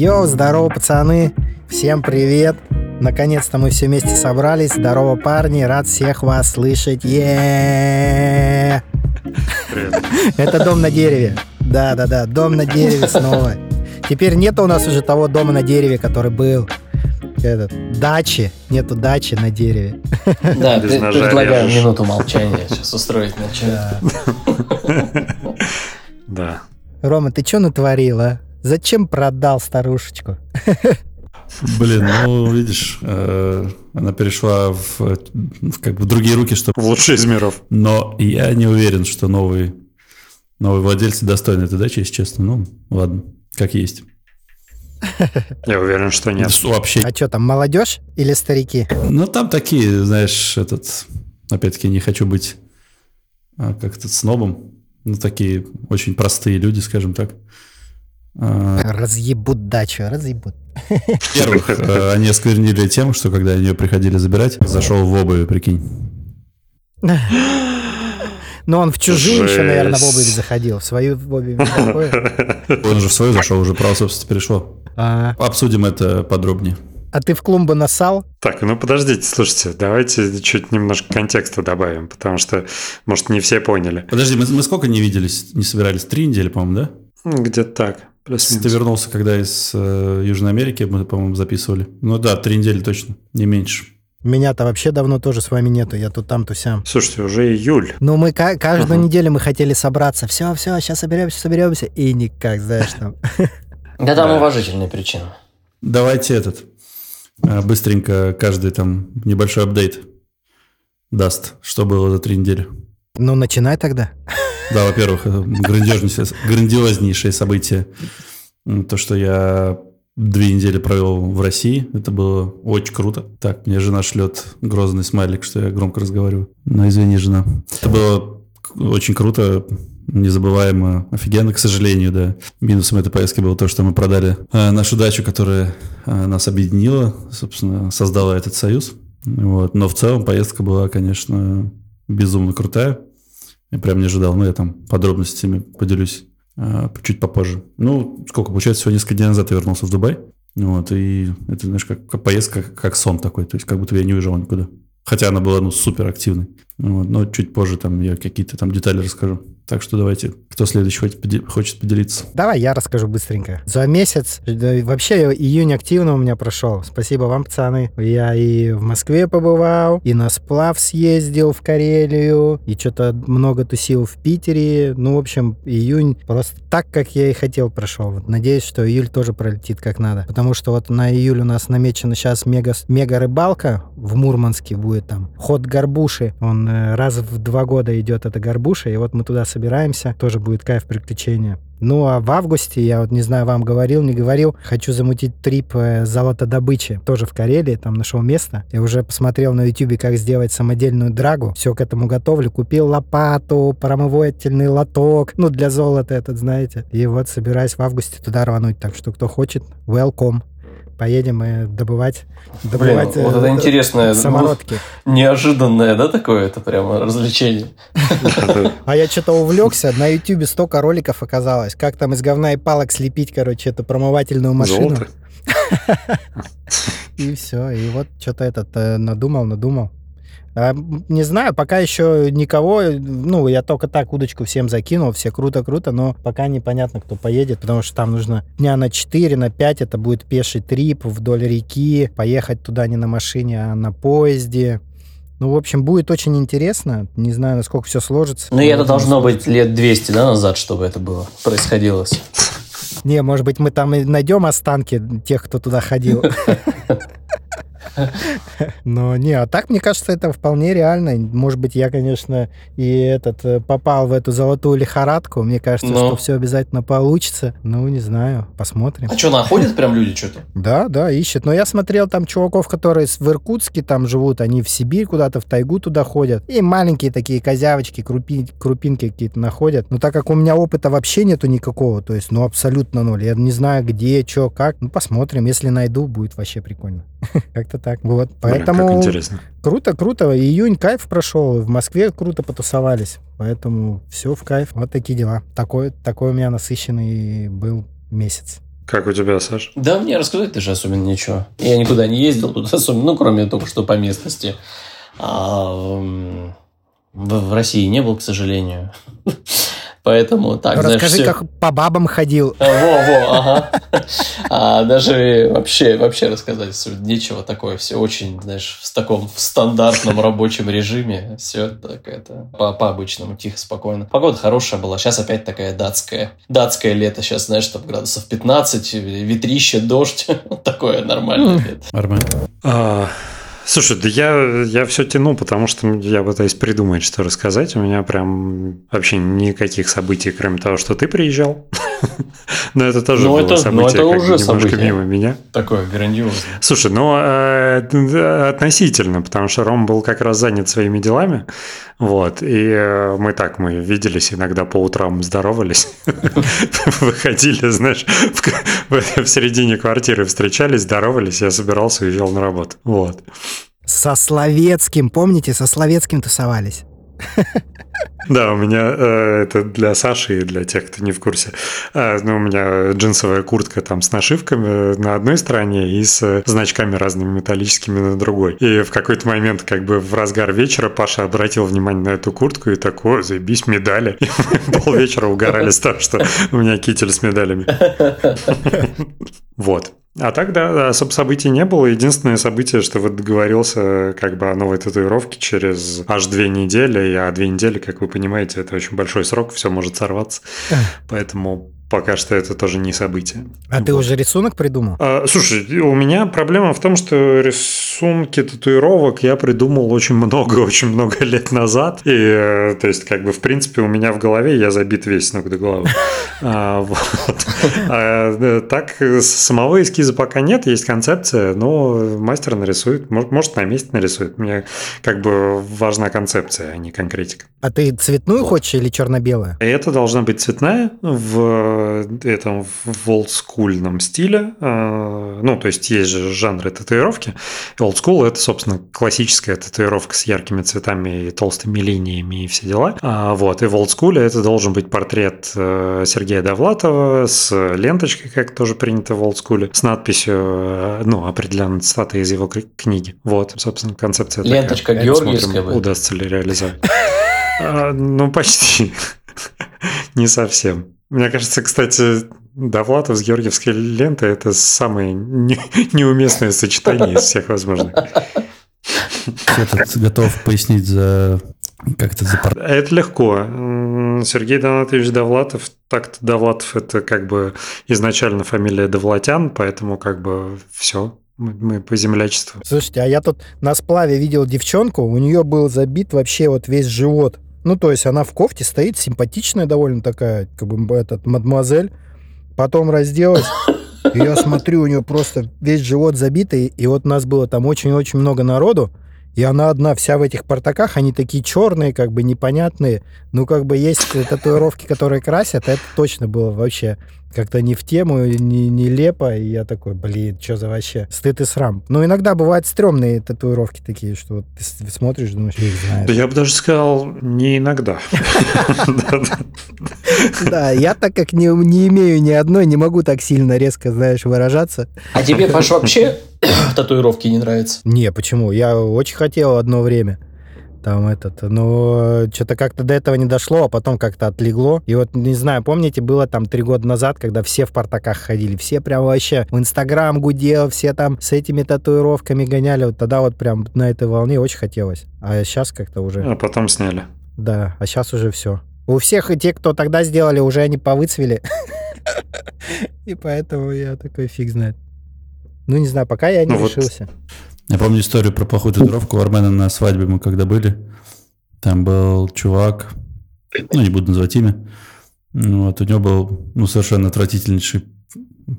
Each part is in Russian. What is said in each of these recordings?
Йоу, здорово, пацаны! Всем привет! Наконец-то мы все вместе собрались. Здорово, парни! Рад всех вас слышать! е Это дом на дереве. Да-да-да, дом на дереве снова. Теперь нет у нас уже того дома на дереве, который был. Этот, дачи. Нету дачи на дереве. Да, предлагаю минуту молчания сейчас устроить начать. Да. Рома, ты что натворил, а? Зачем продал старушечку? Блин, ну, видишь, э, она перешла в, в, как бы другие руки, что... В лучший из миров. Но я не уверен, что новые, новые владельцы достойны этой дачи, если честно. Ну, ладно, как есть. Я уверен, что нет. Вообще. А что там, молодежь или старики? Ну, там такие, знаешь, этот... Опять-таки, не хочу быть а, как-то снобом. Ну, такие очень простые люди, скажем так. А, разъебут дачу, разъебут. Во-первых, э, они осквернили тем, что когда они ее приходили забирать, зашел в обуви, прикинь. Но он в чужую еще, наверное, в обуви заходил. В свою в обуви Он же в свою зашел, уже право собственно перешло. А. Обсудим это подробнее. А ты в клумбу насал? Так, ну подождите, слушайте, давайте чуть немножко контекста добавим, потому что, может, не все поняли. Подожди, мы, мы сколько не виделись, не собирались? Три недели, по-моему, да? Где-то так. Ты вернулся, когда из э, Южной Америки мы, по-моему, записывали. Ну да, три недели точно, не меньше. Меня-то вообще давно тоже с вами нету, я тут там, то сям. Слушайте, уже июль. Ну, мы каждую uh-huh. неделю мы хотели собраться. Все, все, сейчас соберемся, соберемся. И никак, знаешь, там. Да там уважительные причины. Давайте этот, э, быстренько каждый там небольшой апдейт даст, что было за три недели. Ну, начинай тогда. Да, во-первых, грандиознейшее, грандиознейшее событие. То, что я две недели провел в России. Это было очень круто. Так, мне жена шлет грозный смайлик, что я громко разговариваю. Но извини, жена. Это было очень круто, незабываемо, офигенно, к сожалению, да. Минусом этой поездки было то, что мы продали э, нашу дачу, которая э, нас объединила, собственно, создала этот союз. Вот. Но в целом поездка была, конечно, безумно крутая. Я прям не ожидал. Ну, я там подробностями поделюсь э, чуть попозже. Ну, сколько, получается, всего несколько дней назад я вернулся в Дубай. Вот, и это, знаешь, как, как поездка, как сон такой. То есть, как будто я не уезжал никуда. Хотя она была, ну, супер активной. Вот, но чуть позже там я какие-то там детали расскажу. Так что давайте, кто следующий хочет, поделиться? Давай я расскажу быстренько. За месяц, вообще июнь активно у меня прошел. Спасибо вам, пацаны. Я и в Москве побывал, и на сплав съездил в Карелию, и что-то много тусил в Питере. Ну, в общем, июнь просто так, как я и хотел, прошел. Надеюсь, что июль тоже пролетит как надо. Потому что вот на июль у нас намечена сейчас мега, мега рыбалка в Мурманске будет там. Ход горбуши. Он э, раз в два года идет эта горбуша, и вот мы туда собираемся, тоже будет кайф приключения. Ну а в августе, я вот не знаю, вам говорил, не говорил, хочу замутить трип э, золотодобычи, тоже в Карелии, там нашел место. Я уже посмотрел на ютубе, как сделать самодельную драгу, все к этому готовлю, купил лопату, промывательный лоток, ну для золота этот, знаете. И вот собираюсь в августе туда рвануть, так что кто хочет, welcome поедем и добывать, добывать Блин, вот это э, интересное, самородки. Неожиданное, да, такое это прямо развлечение. А я что-то увлекся, на ютубе столько роликов оказалось, как там из говна и палок слепить, короче, эту промывательную машину. И все, и вот что-то этот э, надумал, надумал. А, не знаю, пока еще никого, ну, я только так удочку всем закинул, все круто-круто, но пока непонятно, кто поедет, потому что там нужно дня на 4, на 5, это будет пеший трип вдоль реки, поехать туда не на машине, а на поезде. Ну, в общем, будет очень интересно. Не знаю, насколько все сложится. Ну, это должно быть лет 200, да, назад, чтобы это было, происходило. Не, может быть, мы там и найдем останки тех, кто туда ходил. Но не, а так, мне кажется, это вполне реально. Может быть, я, конечно, и этот э, попал в эту золотую лихорадку. Мне кажется, Но. что все обязательно получится. Ну, не знаю, посмотрим. А что, находят прям люди что-то? Да, да, ищут. Но я смотрел там чуваков, которые в Иркутске там живут, они в Сибирь куда-то, в тайгу туда ходят. И маленькие такие козявочки, крупи, крупинки какие-то находят. Но так как у меня опыта вообще нету никакого, то есть, ну, абсолютно ноль. Я не знаю, где, что, как. Ну, посмотрим. Если найду, будет вообще прикольно. Как-то так. Вот. Поэтому... Блин, как интересно. Круто, круто. Июнь кайф прошел. В Москве круто потусовались. Поэтому все в кайф. Вот такие дела. Такой, такой у меня насыщенный был месяц. Как у тебя, Саш? Да, мне рассказать даже особенно ничего. Я никуда не ездил тут особенно, ну, кроме только что по местности. А, в, в России не был, к сожалению. Поэтому так, ну, Расскажи, знаешь, как по бабам ходил. А, во, во, ага. А даже вообще, вообще рассказать нечего такое. Все очень, знаешь, в таком в стандартном рабочем режиме. Все так это по, по обычному, тихо, спокойно. Погода хорошая была. Сейчас опять такая датская. Датское лето. Сейчас, знаешь, там градусов 15, ветрище, дождь. Такое нормальное лето. Нормально. Слушай, да я, я все тяну, потому что я пытаюсь придумать, что рассказать. У меня прям вообще никаких событий, кроме того, что ты приезжал. Но это тоже но ну, было это, событие, но это уже немножко событие. мимо меня. Такое грандиозное. Слушай, ну э, относительно, потому что Ром был как раз занят своими делами. Вот. И э, мы так, мы виделись иногда по утрам, здоровались. Выходили, знаешь, в середине квартиры встречались, здоровались, я собирался, уезжал на работу. Вот. Со Словецким, помните, со Словецким тусовались? Да, у меня э, это для Саши и для тех, кто не в курсе. Э, ну, у меня джинсовая куртка там с нашивками на одной стороне и с значками разными металлическими на другой. И в какой-то момент, как бы в разгар вечера, Паша обратил внимание на эту куртку и такой, заебись, медали. И мы полвечера угорали с того, что у меня китель с медалями. Вот. А так, да, особо событий не было. Единственное событие, что вот договорился как бы о новой татуировке через аж две недели, а две недели, как вы понимаете, это очень большой срок, все может сорваться. Поэтому пока что это тоже не событие. А вот. ты уже рисунок придумал? А, слушай, у меня проблема в том, что рисунки татуировок я придумал очень много, очень много лет назад. И, э, то есть, как бы, в принципе, у меня в голове я забит весь с ног до головы. А, вот. а, э, так, самого эскиза пока нет, есть концепция, но мастер нарисует, может, может на месте нарисует. Мне как бы важна концепция, а не конкретика. А ты цветную вот. хочешь или черно-белую? Это должна быть цветная в этом в олдскульном стиле. А, ну, то есть есть же жанры татуировки. Олдскул – это, собственно, классическая татуировка с яркими цветами и толстыми линиями и все дела. А, вот. И в олдскуле это должен быть портрет э, Сергея Довлатова с ленточкой, как тоже принято в олдскуле, с надписью, э, ну, определенной цитатой из его книги. Вот, собственно, концепция Ленточка такая. Георгиевская. Смотрим, удастся ли реализовать. А, ну, почти. Не совсем. Мне кажется, кстати, Довлатов с Георгиевской лентой – это самое не, неуместное сочетание из всех возможных. Этот готов пояснить за как это за Это легко. Сергей Донатович Довлатов, так-то Довлатов это как бы изначально фамилия Довлатян, поэтому как бы все, мы, мы по землячеству. Слушайте, а я тут на сплаве видел девчонку, у нее был забит вообще вот весь живот ну, то есть она в кофте стоит, симпатичная довольно такая, как бы этот, мадемуазель. Потом разделась, и я смотрю, у нее просто весь живот забитый, и вот у нас было там очень-очень много народу, и она одна вся в этих портаках, они такие черные, как бы непонятные. Ну, как бы есть татуировки, которые красят, это точно было вообще как-то не в тему, не, нелепо, и я такой, блин, что за вообще стыд и срам. Но иногда бывают стрёмные татуировки такие, что вот ты смотришь, думаешь, их знаешь. Да я бы даже сказал, не иногда. Да, я так как не, не имею ни одной, не могу так сильно резко, знаешь, выражаться. А тебе, Паш, вообще татуировки не нравятся? Не, почему? Я очень хотел одно время там этот, но что-то как-то до этого не дошло, а потом как-то отлегло. И вот, не знаю, помните, было там три года назад, когда все в портаках ходили, все прям вообще в Инстаграм гудел, все там с этими татуировками гоняли, вот тогда вот прям на этой волне очень хотелось. А сейчас как-то уже... А потом сняли. Да, а сейчас уже все. У всех и те, кто тогда сделали, уже они повыцвели. И поэтому я такой фиг знает. Ну, не знаю, пока я не ну, решился. Вот я помню историю про плохую татуировку у Армена на свадьбе мы когда были. Там был чувак, ну, не буду называть имя. Ну, вот, у него был, ну, совершенно отвратительнейший,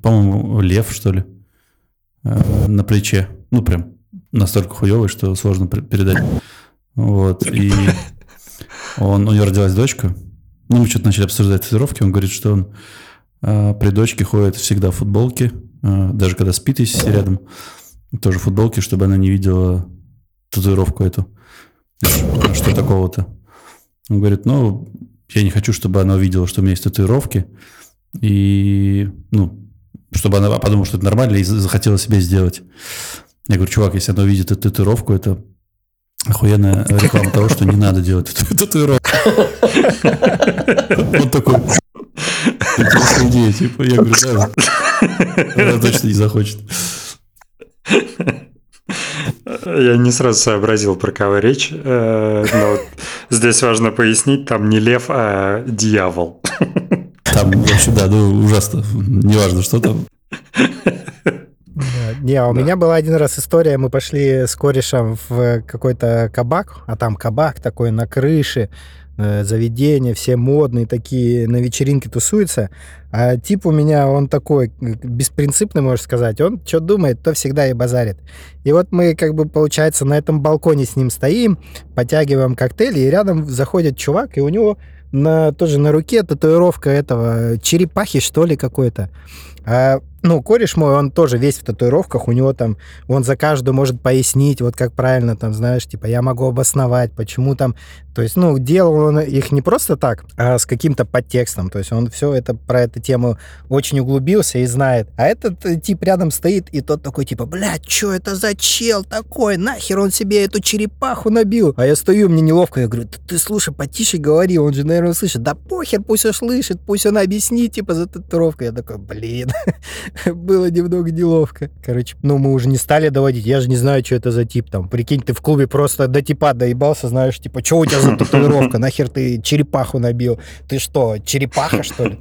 по-моему, лев, что ли, э, на плече. Ну, прям настолько хуевый, что сложно передать. Вот, и он, у него родилась дочка. Ну, мы что-то начали обсуждать татуировки. Он говорит, что он э, при дочке ходит всегда в футболке, даже когда спит, если рядом тоже футболки, чтобы она не видела татуировку эту. Что такого-то? Он говорит, ну, я не хочу, чтобы она увидела, что у меня есть татуировки. И, ну, чтобы она подумала, что это нормально, и захотела себе сделать. Я говорю, чувак, если она увидит эту татуировку, это охуенная реклама того, что не надо делать эту татуировку. Вот такой идея, типа, я говорю, да, она точно не захочет. Я не сразу сообразил, про кого речь. Э, но здесь важно пояснить, там не лев, а дьявол. Там вообще, да, ну ужасно. Неважно, что там. Не, а у меня была один раз история, мы пошли с корешем в какой-то кабак, а там кабак такой на крыше, э, заведения, все модные такие, на вечеринке тусуются. А тип у меня, он такой беспринципный, можно сказать. Он что думает, то всегда и базарит. И вот мы, как бы, получается, на этом балконе с ним стоим, потягиваем коктейли, и рядом заходит чувак, и у него на, тоже на руке татуировка этого черепахи, что ли, какой-то. А, ну, кореш мой, он тоже весь в татуировках, у него там, он за каждую может пояснить, вот как правильно там, знаешь, типа, я могу обосновать, почему там, то есть, ну, делал он их не просто так, а с каким-то подтекстом, то есть он все это про эту тему очень углубился и знает. А этот э, тип рядом стоит, и тот такой, типа, блядь, что это за чел такой, нахер он себе эту черепаху набил? А я стою, мне неловко, я говорю, ты, ты слушай, потише говори, он же, наверное, слышит. Да похер, пусть он слышит, пусть он объяснит, типа, за татуировку. Я такой, блин, было немного неловко. Короче, ну, мы уже не стали доводить. Я же не знаю, что это за тип там. Прикинь, ты в клубе просто до типа доебался, знаешь, типа, что у тебя за татуировка? Нахер ты черепаху набил? Ты что, черепаха, что ли?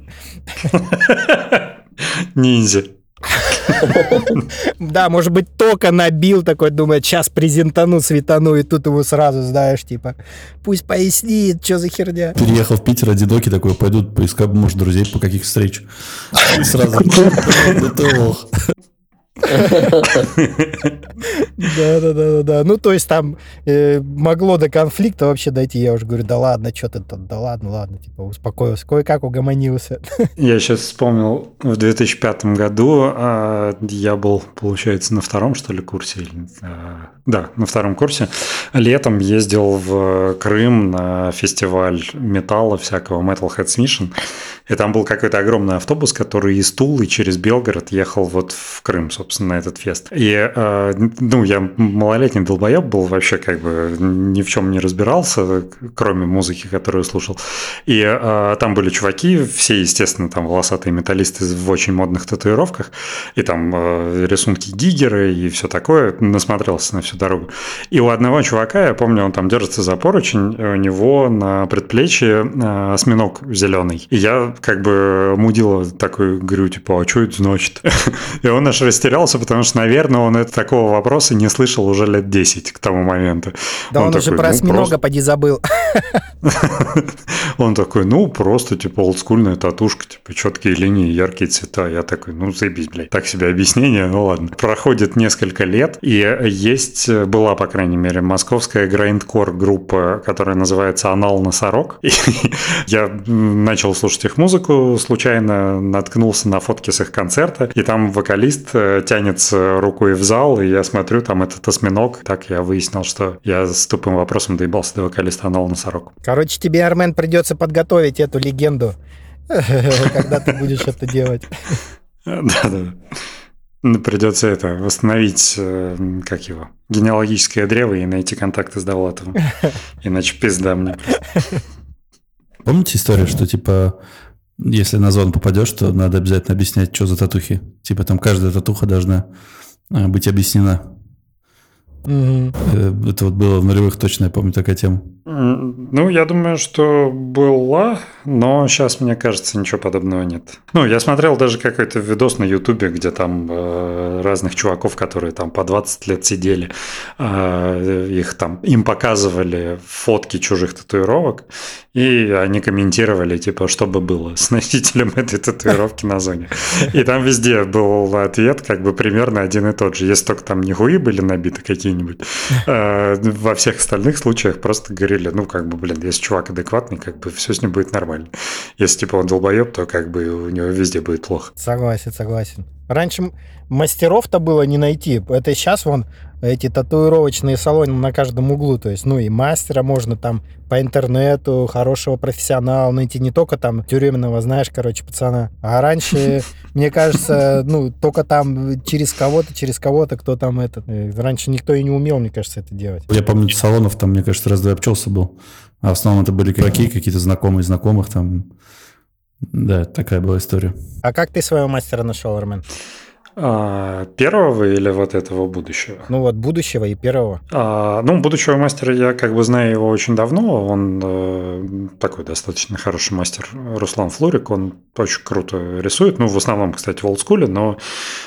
Ниндзя. Да, может быть, только набил такой, думает, сейчас презентану, светану, и тут ему сразу, знаешь, типа, пусть пояснит, что за херня. Переехал в Питер, одинокий такой, пойдут поискать, может, друзей по каких встреч. Сразу, Да, да, да, да. Ну, то есть там э, могло до конфликта вообще дойти. Я уже говорю, да ладно, что ты там, да ладно, ладно, типа успокоился, кое-как угомонился. Я сейчас вспомнил, в 2005 году э, я был, получается, на втором, что ли, курсе. Э, да, на втором курсе. Летом ездил в Крым на фестиваль металла всякого, Metal Heads Mission. И там был какой-то огромный автобус, который из Тулы через Белгород ехал вот в Крым, собственно, на этот фест. И, э, ну, я малолетний долбоеб был, вообще как бы ни в чем не разбирался, кроме музыки, которую слушал. И э, там были чуваки, все, естественно, там волосатые металлисты в очень модных татуировках, и там э, рисунки Гигера и все такое, насмотрелся на всю дорогу. И у одного чувака, я помню, он там держится за поручень, у него на предплечье осьминог зеленый. И я как бы мудила такой, говорю, типа, а что это значит? И он аж растерялся, потому что, наверное, он это, такого вопроса не слышал уже лет 10 к тому моменту. Да он, он уже про осьминога просто... поди забыл. Он такой, ну, просто, типа, олдскульная татушка, типа, четкие линии, яркие цвета. Я такой, ну, заебись, блядь. Так себе объяснение, ну ладно. Проходит несколько лет, и есть, была, по крайней мере, московская грайндкор группа, которая называется «Анал Носорог». И я начал слушать их музыку, музыку, случайно наткнулся на фотки с их концерта, и там вокалист э, тянется рукой в зал, и я смотрю, там этот осьминог. Так я выяснил, что я с тупым вопросом доебался до вокалиста Анал Носорог. Короче, тебе, Армен, придется подготовить эту легенду, когда ты будешь это делать. Да-да. Ну, придется это восстановить, э, как его, генеалогическое древо и найти контакты с Довлатовым. Иначе пизда мне. Помните историю, что типа если на зону попадешь, то надо обязательно объяснять, что за татухи. Типа там каждая татуха должна э, быть объяснена. Угу. Это вот было в нулевых точно, я помню, такая тема. Ну, я думаю, что была, но сейчас, мне кажется, ничего подобного нет. Ну, я смотрел даже какой-то видос на Ютубе, где там э, разных чуваков, которые там по 20 лет сидели, э, их там, им показывали фотки чужих татуировок, и они комментировали, типа, что бы было с носителем этой татуировки на зоне. И там везде был ответ как бы примерно один и тот же. Если только там не хуи были набиты какие-нибудь, э, во всех остальных случаях просто говорили, ну, как бы, блин, если чувак адекватный, как бы все с ним будет нормально. Если, типа, он долбоеб, то как бы у него везде будет плохо. Согласен, согласен. Раньше мастеров-то было не найти. Это сейчас вон эти татуировочные салоны на каждом углу. То есть, ну и мастера можно там по интернету, хорошего профессионала найти, не только там тюремного, знаешь, короче, пацана. А раньше, мне кажется, ну, только там через кого-то, через кого-то, кто там этот. Раньше никто и не умел, мне кажется, это делать. Я помню, салонов там, мне кажется, раз-два обчелся был. А в основном это были игроки, какие-то знакомые знакомых там. Да, такая была история. А как ты своего мастера нашел, Армен? А, первого или вот этого будущего? Ну вот будущего и первого. А, ну, будущего мастера я как бы знаю его очень давно. Он э, такой достаточно хороший мастер Руслан Флорик. Он очень круто рисует. Ну, в основном, кстати, в олдскуле, но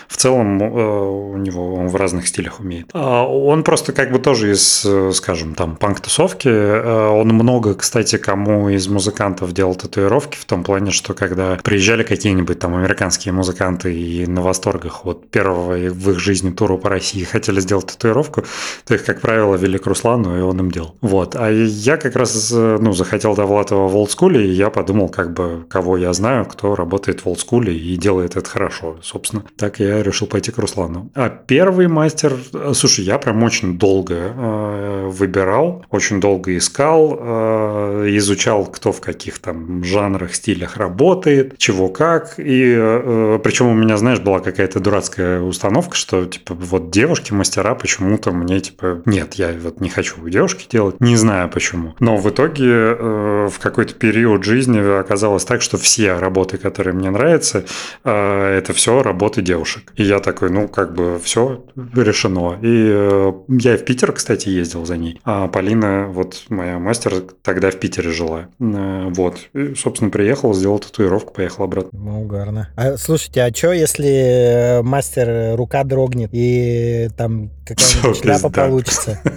в целом э, у него он в разных стилях умеет. А он просто как бы тоже из, э, скажем, там, панк-тусовки. Э, он много, кстати, кому из музыкантов делал татуировки в том плане, что когда приезжали какие-нибудь там американские музыканты и на восторгах вот первого в их жизни тура по России хотели сделать татуировку, то их, как правило, вели к Руслану, и он им делал. Вот. А я как раз, ну, захотел Довлатова в олдскуле, и я подумал, как бы, кого я знаю, кто работает в олдскуле и делает это хорошо. Собственно, так я решил пойти к Руслану. А первый мастер... Слушай, я прям очень долго э, выбирал, очень долго искал, э, изучал, кто в каких там жанрах, стилях работает, чего как. И э, причем у меня, знаешь, была какая-то дурацкая установка, что, типа, вот девушки-мастера почему-то мне, типа, нет, я вот не хочу у девушки делать, не знаю почему. Но в итоге э, в какой-то период жизни оказалось так, что все работы, которые мне нравятся, э, это все работы девушек. И я такой, ну, как бы все решено. И э, я и в Питер, кстати, ездил за ней. А Полина, вот моя мастер, тогда в Питере жила. Э, вот. И, собственно, приехал, сделал татуировку, поехал обратно. Ну, угарно. А, слушайте, а что, если мастер э, рука дрогнет и там какая-нибудь шляпа получится?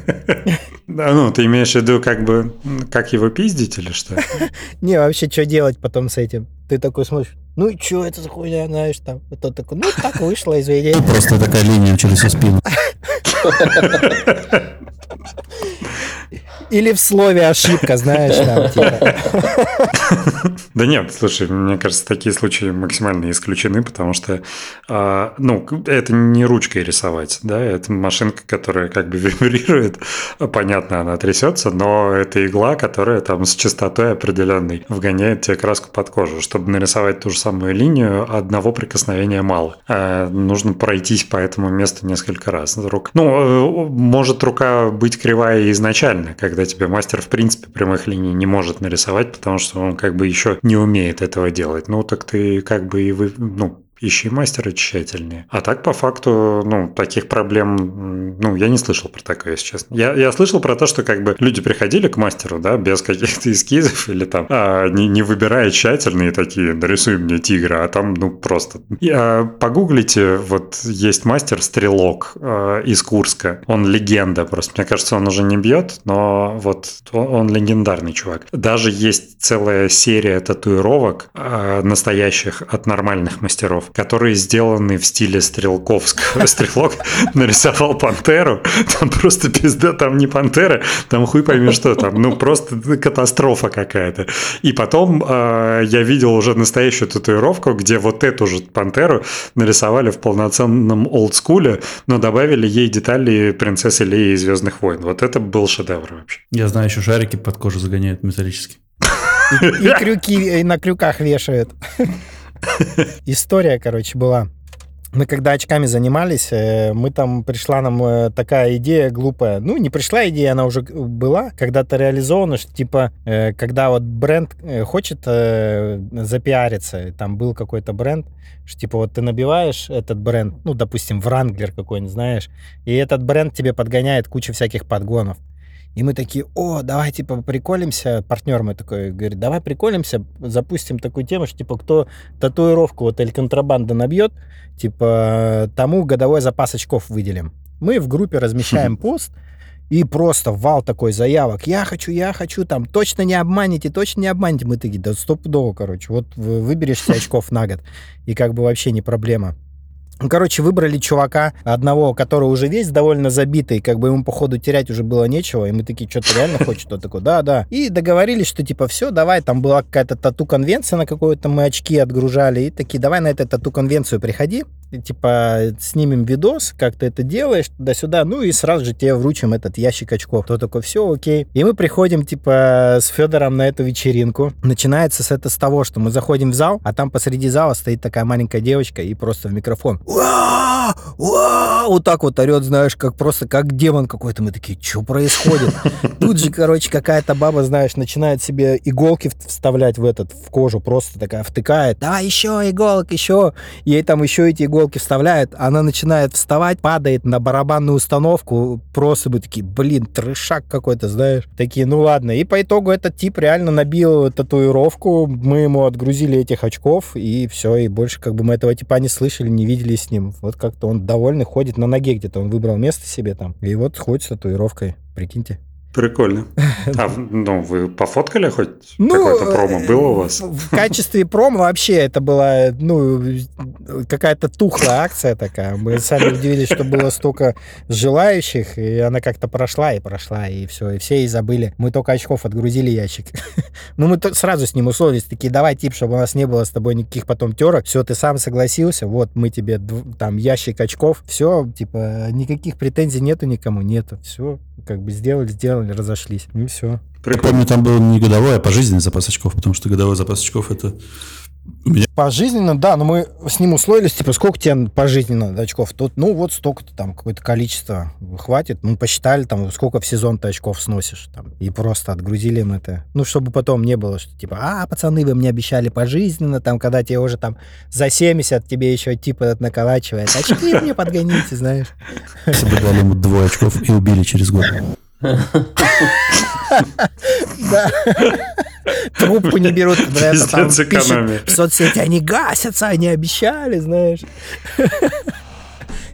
Да, ну, ты имеешь в виду, как бы, как его пиздить или что? Не, вообще, что делать потом с этим? Ты такой смотришь, ну и что это за хуйня, знаешь, там. А тот такой, ну так вышло, извини. Просто такая линия через всю спину. Или в слове ошибка, знаешь, там, типа. Да нет, слушай, мне кажется, такие случаи максимально исключены, потому что, а, ну, это не ручкой рисовать, да, это машинка, которая как бы вибрирует, понятно, она трясется, но это игла, которая там с частотой определенной вгоняет тебе краску под кожу. Чтобы нарисовать ту же самую линию, одного прикосновения мало. А нужно пройтись по этому месту несколько раз. Рук... Ну, э, может рука быть кривая изначально, когда тебе мастер, в принципе, прямых линий не может нарисовать, потому что он как бы еще не умеет этого делать. Ну, так ты как бы и вы, ну, ищи мастера тщательнее. А так, по факту, ну, таких проблем, ну, я не слышал про такое, если честно. Я, я слышал про то, что как бы люди приходили к мастеру, да, без каких-то эскизов или там, а, не, не выбирая тщательно и такие, нарисуй мне тигра, а там, ну, просто. Я, погуглите, вот есть мастер-стрелок э, из Курска. Он легенда просто. Мне кажется, он уже не бьет, но вот он, он легендарный чувак. Даже есть целая серия татуировок э, настоящих от нормальных мастеров, которые сделаны в стиле стрелковского. Стрелок нарисовал пантеру, там просто пизда, там не пантера, там хуй пойми что там, ну просто катастрофа какая-то. И потом э, я видел уже настоящую татуировку, где вот эту же пантеру нарисовали в полноценном олдскуле, но добавили ей детали принцессы Леи из Звездных войн. Вот это был шедевр вообще. Я знаю, еще шарики под кожу загоняют металлические. И крюки и на крюках вешают. История, короче, была. Мы когда очками занимались, э, мы там пришла нам э, такая идея глупая. Ну, не пришла идея, она уже была, когда-то реализована, что типа, э, когда вот бренд хочет запиариться, там был какой-то бренд, что типа вот ты набиваешь этот бренд, ну, допустим, Вранглер какой-нибудь, знаешь, и этот бренд тебе подгоняет кучу всяких подгонов. И мы такие, о, давай, типа, приколимся. Партнер мой такой говорит, давай приколимся, запустим такую тему, что, типа, кто татуировку вот или контрабанда набьет, типа, тому годовой запас очков выделим. Мы в группе размещаем пост, и просто вал такой заявок. Я хочу, я хочу, там, точно не обманете, точно не обманете. Мы такие, да стопудово, короче. Вот вы- выберешь себе очков на год, и как бы вообще не проблема. Короче, выбрали чувака одного, который уже весь довольно забитый, как бы ему, походу, терять уже было нечего, и мы такие, что-то реально хочет? Он такой, да, да. И договорились, что, типа, все, давай, там была какая-то тату-конвенция, на какую-то мы очки отгружали, и такие, давай на эту тату-конвенцию приходи, типа, снимем видос, как ты это делаешь, туда-сюда, ну и сразу же тебе вручим этот ящик очков. То такой, все, окей. И мы приходим, типа, с Федором на эту вечеринку. Начинается с, это, с того, что мы заходим в зал, а там посреди зала стоит такая маленькая девочка и просто в микрофон. «Уа! Уа!» Вот так вот орет, знаешь, как просто как демон какой-то. Мы такие, что происходит? Тут же, короче, какая-то баба, знаешь, начинает себе иголки вставлять в этот, в кожу, просто такая втыкает. Давай еще иголок, еще. Ей там еще эти иголки вставляют. Она начинает вставать, падает на барабанную установку. Просто мы такие, блин, трешак какой-то, знаешь. Такие, ну ладно. И по итогу этот тип реально набил татуировку. Мы ему отгрузили этих очков, и все. И больше как бы мы этого типа не слышали, не видели с ним. Вот как-то он довольный, ходит на ноге где-то. Он выбрал место себе там. И вот ходит с татуировкой. Прикиньте. Прикольно. А ну, вы пофоткали хоть ну, какое-то промо было у вас? В качестве промо вообще это была ну, какая-то тухлая акция такая. Мы сами удивились, что было столько желающих, и она как-то прошла и прошла, и все, и все и забыли. Мы только очков отгрузили ящик. Ну, мы сразу с ним условились, такие, давай, тип, чтобы у нас не было с тобой никаких потом терок. Все, ты сам согласился, вот, мы тебе там ящик очков. Все, типа, никаких претензий нету никому, нету. Все, как бы сделали, сделали, разошлись. И все. Я помню, там был не годовой, а пожизненный запас очков, потому что годовой запас очков это меня... Пожизненно, да, но мы с ним условились, типа, сколько тебе пожизненно очков? Тут, ну, вот столько-то там, какое-то количество хватит. Мы посчитали, там, сколько в сезон ты очков сносишь, там, и просто отгрузили им это. Ну, чтобы потом не было, что, типа, а, пацаны, вы мне обещали пожизненно, там, когда тебе уже, там, за 70 тебе еще, типа, наколачивает. Очки мне подгоните, знаешь. Если бы дали ему двое очков и убили через год. Да. Трубку не берут. Это там в соцсети, они гасятся, они обещали, знаешь.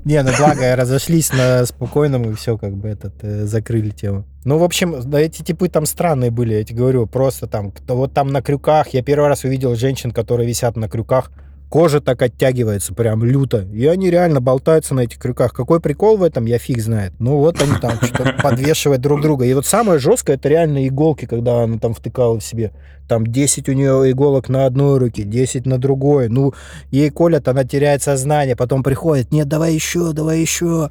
Не, ну благо разошлись на спокойном и все, как бы этот, э, закрыли тему. Ну, в общем, да, эти типы там странные были, я тебе говорю, просто там, вот там на крюках, я первый раз увидел женщин, которые висят на крюках, кожа так оттягивается прям люто. И они реально болтаются на этих крюках. Какой прикол в этом, я фиг знает. Ну вот они там что-то подвешивают друг друга. И вот самое жесткое, это реально иголки, когда она там втыкала в себе. Там 10 у нее иголок на одной руке, 10 на другой. Ну, ей колят, она теряет сознание, потом приходит, нет, давай еще, давай еще.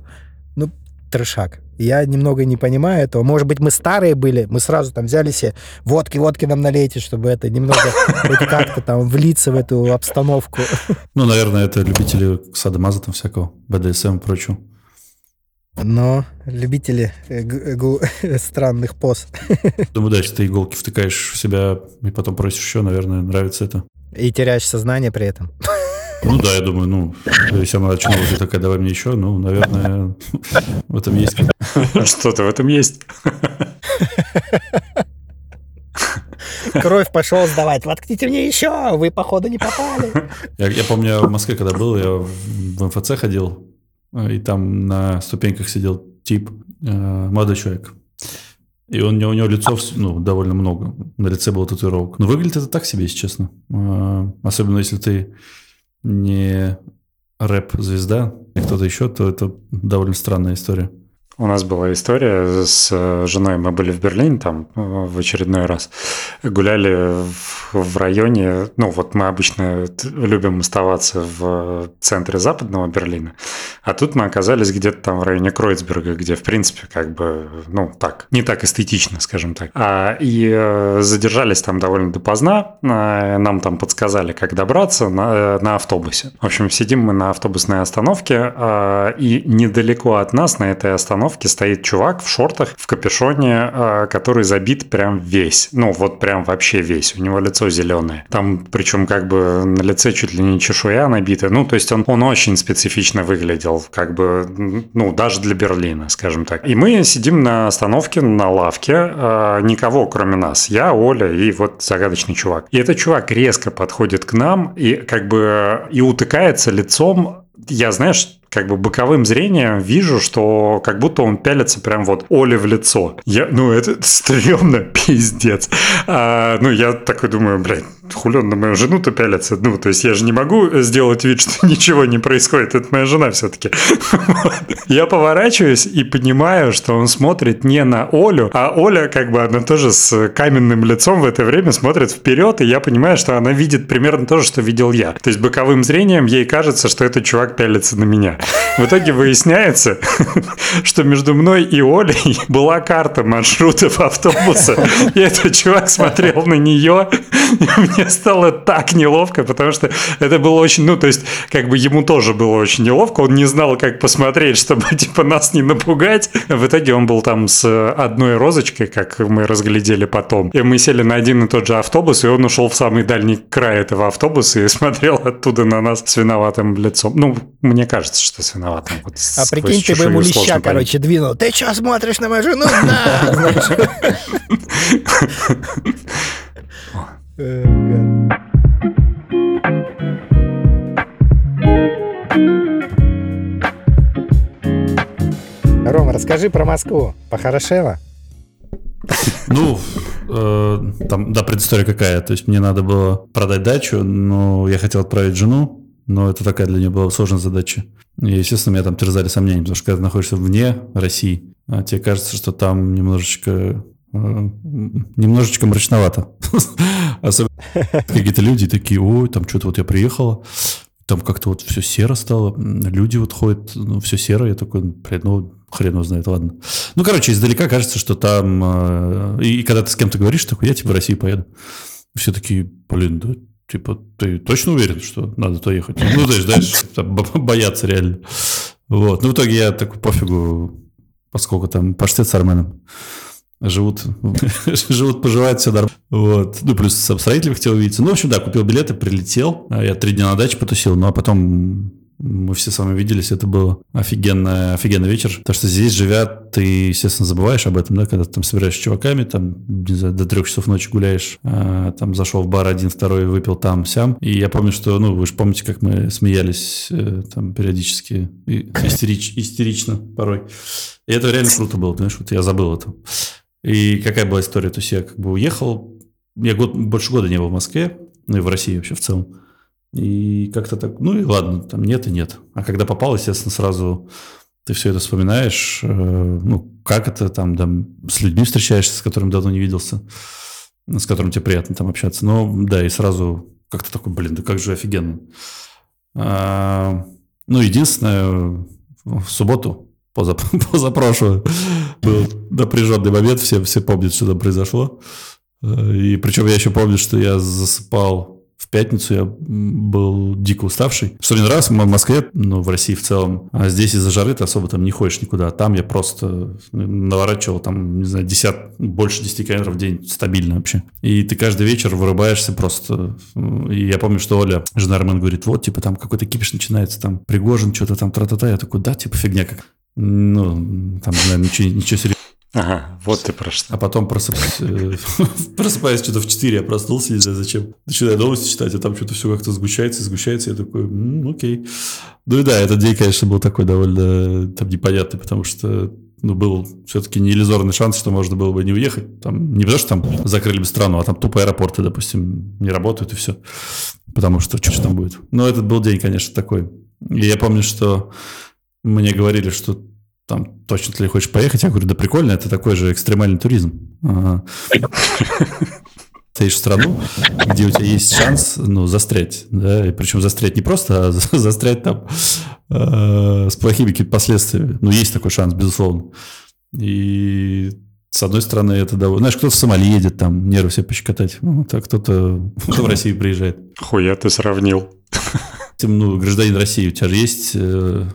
Ну, трешак. Я немного не понимаю этого. Может быть, мы старые были, мы сразу там взяли себе водки, водки нам налейте, чтобы это немного как-то там влиться в эту обстановку. Ну, наверное, это любители садомаза там всякого, БДСМ и прочего. Но любители э, странных поз. Думаю, да, если ты иголки втыкаешь в себя и потом просишь еще, наверное, нравится это. И теряешь сознание при этом. Ну да, я думаю, ну, если она очнулась и такая, давай мне еще, ну, наверное, в этом есть. Что-то в этом есть. Кровь пошел сдавать. Воткните мне еще, вы, походу, не попали. Я, я помню, в Москве, когда был, я в МФЦ ходил, и там на ступеньках сидел тип, э, молодой человек. И он, у него лицо ну, довольно много. На лице было татуировка. Но выглядит это так себе, если честно. Э, особенно если ты не рэп-звезда, и кто-то еще, то это довольно странная история. У нас была история с э, женой, мы были в Берлине там э, в очередной раз, гуляли в, в районе, ну вот мы обычно любим оставаться в центре западного Берлина, а тут мы оказались где-то там в районе Кройцберга, где в принципе как бы, ну так, не так эстетично, скажем так. А, и э, задержались там довольно допоздна, нам там подсказали, как добраться на, на автобусе. В общем, сидим мы на автобусной остановке, и недалеко от нас на этой остановке остановке стоит чувак в шортах, в капюшоне, а, который забит прям весь. Ну, вот прям вообще весь. У него лицо зеленое. Там, причем как бы на лице чуть ли не чешуя набита. Ну, то есть он, он очень специфично выглядел, как бы, ну, даже для Берлина, скажем так. И мы сидим на остановке, на лавке, а, никого кроме нас. Я, Оля и вот загадочный чувак. И этот чувак резко подходит к нам и как бы и утыкается лицом я, знаешь, как бы боковым зрением вижу, что как будто он пялится прям вот Оле в лицо. Я, ну, это стрёмно, пиздец. А, ну, я такой думаю, блядь, хули на мою жену-то пялится? Ну, то есть я же не могу сделать вид, что ничего не происходит. Это моя жена все-таки. Я поворачиваюсь и понимаю, что он смотрит не на Олю, а Оля, как бы, она тоже с каменным лицом в это время смотрит вперед, и я понимаю, что она видит примерно то же, что видел я. То есть боковым зрением ей кажется, что этот чувак пялится на меня. В итоге выясняется, что между мной и Олей была карта маршрутов автобуса, и этот чувак смотрел на нее, и мне стало так неловко, потому что это было очень, ну, то есть, как бы ему тоже было очень неловко, он не знал, как посмотреть, чтобы, типа, нас не напугать. В итоге он был там с одной розочкой, как мы разглядели потом, и мы сели на один и тот же автобус, и он ушел в самый дальний край этого автобуса и смотрел оттуда на нас с виноватым лицом. Ну, мне кажется, что с виноватым. Вот а прикинь, ты бы ему леща, короче, двинул. Ты что смотришь на мою жену? На! Рома, расскажи про Москву. Похорошело? Ну, э, там, да, предыстория какая. То есть мне надо было продать дачу, но я хотел отправить жену, но это такая для нее была сложная задача. И, естественно, меня там терзали сомнения, потому что когда ты находишься вне России, а тебе кажется, что там немножечко э, немножечко мрачновато. Особенно какие-то люди такие, ой, там что-то вот я приехала, там как-то вот все серо стало, люди вот ходят, ну, все серо, я такой, блин, ну, хрен его знает, ладно. Ну, короче, издалека кажется, что там, э, и, и когда ты с кем-то говоришь, такой, я типа в Россию поеду. Все такие, блин, да, типа, ты точно уверен, что надо туда ехать? Ну, то есть, знаешь, бояться реально. Вот, ну, в итоге я такой, пофигу, поскольку там паштет с арменом живут, живут, поживают, все нормально. Вот. Ну, плюс с строителем хотел увидеться. Ну, в общем, да, купил билеты, прилетел. Я три дня на даче потусил, ну, а потом мы все с вами виделись, это был офигенный, офигенный вечер. Потому что здесь живя, ты, естественно, забываешь об этом, да, когда ты там собираешься с чуваками, там, не знаю, до трех часов ночи гуляешь, а, там зашел в бар один, второй, выпил там, сям. И я помню, что, ну, вы же помните, как мы смеялись э, там периодически, истерич, истерично порой. И это реально круто было, понимаешь, вот я забыл это. И какая была история? То есть я как бы уехал, я год, больше года не был в Москве, ну и в России вообще в целом. И как-то так, ну и ладно, там нет и нет. А когда попал, естественно, сразу ты все это вспоминаешь, э, ну, как это там, там, с людьми встречаешься, с которыми давно не виделся, с которым тебе приятно там общаться. Но да, и сразу как-то такой, блин, да как же офигенно. А, ну, единственное, в субботу поза, позапрошлую был напряженный момент, все, все помнят, что там произошло. Э, и причем я еще помню, что я засыпал в пятницу я был дико уставший. Что мне нравится в Москве, ну, в России в целом. А здесь из-за жары ты особо там не ходишь никуда. Там я просто наворачивал там, не знаю, десят, больше 10 километров в день стабильно вообще. И ты каждый вечер вырубаешься просто. И я помню, что Оля, жена Армен, говорит, вот, типа, там какой-то кипиш начинается, там, Пригожин, что-то там, тра-та-та. Я такой, да, типа, фигня как. Ну, там, наверное, ничего, ничего серьезного. Ага, вот ты про что. А потом просыпаюсь, э, что-то в 4, я проснулся, не знаю зачем. Начинаю новости читать, а там что-то все как-то сгущается, сгущается. Я такой, окей. Ну и да, этот день, конечно, был такой довольно там непонятный, потому что ну, был все-таки не иллюзорный шанс, что можно было бы не уехать. Там, не потому, что там закрыли бы страну, а там тупо аэропорты, допустим, не работают и все. Потому что что там будет. Но этот был день, конечно, такой. И я помню, что мне говорили, что там точно ты хочешь поехать? Я говорю, да прикольно, это такой же экстремальный туризм. Стоишь в страну, где у тебя есть шанс, ну, застрять, да, и причем застрять не просто, а застрять там э, с плохими какими-то последствиями. Ну, есть такой шанс, безусловно. И с одной стороны, это довольно... Знаешь, кто-то в Сомали едет, там, нервы все пощекотать. Ну, так кто-то кто в Россию приезжает. Хуя ты сравнил. Ну, гражданин России, у тебя же есть э,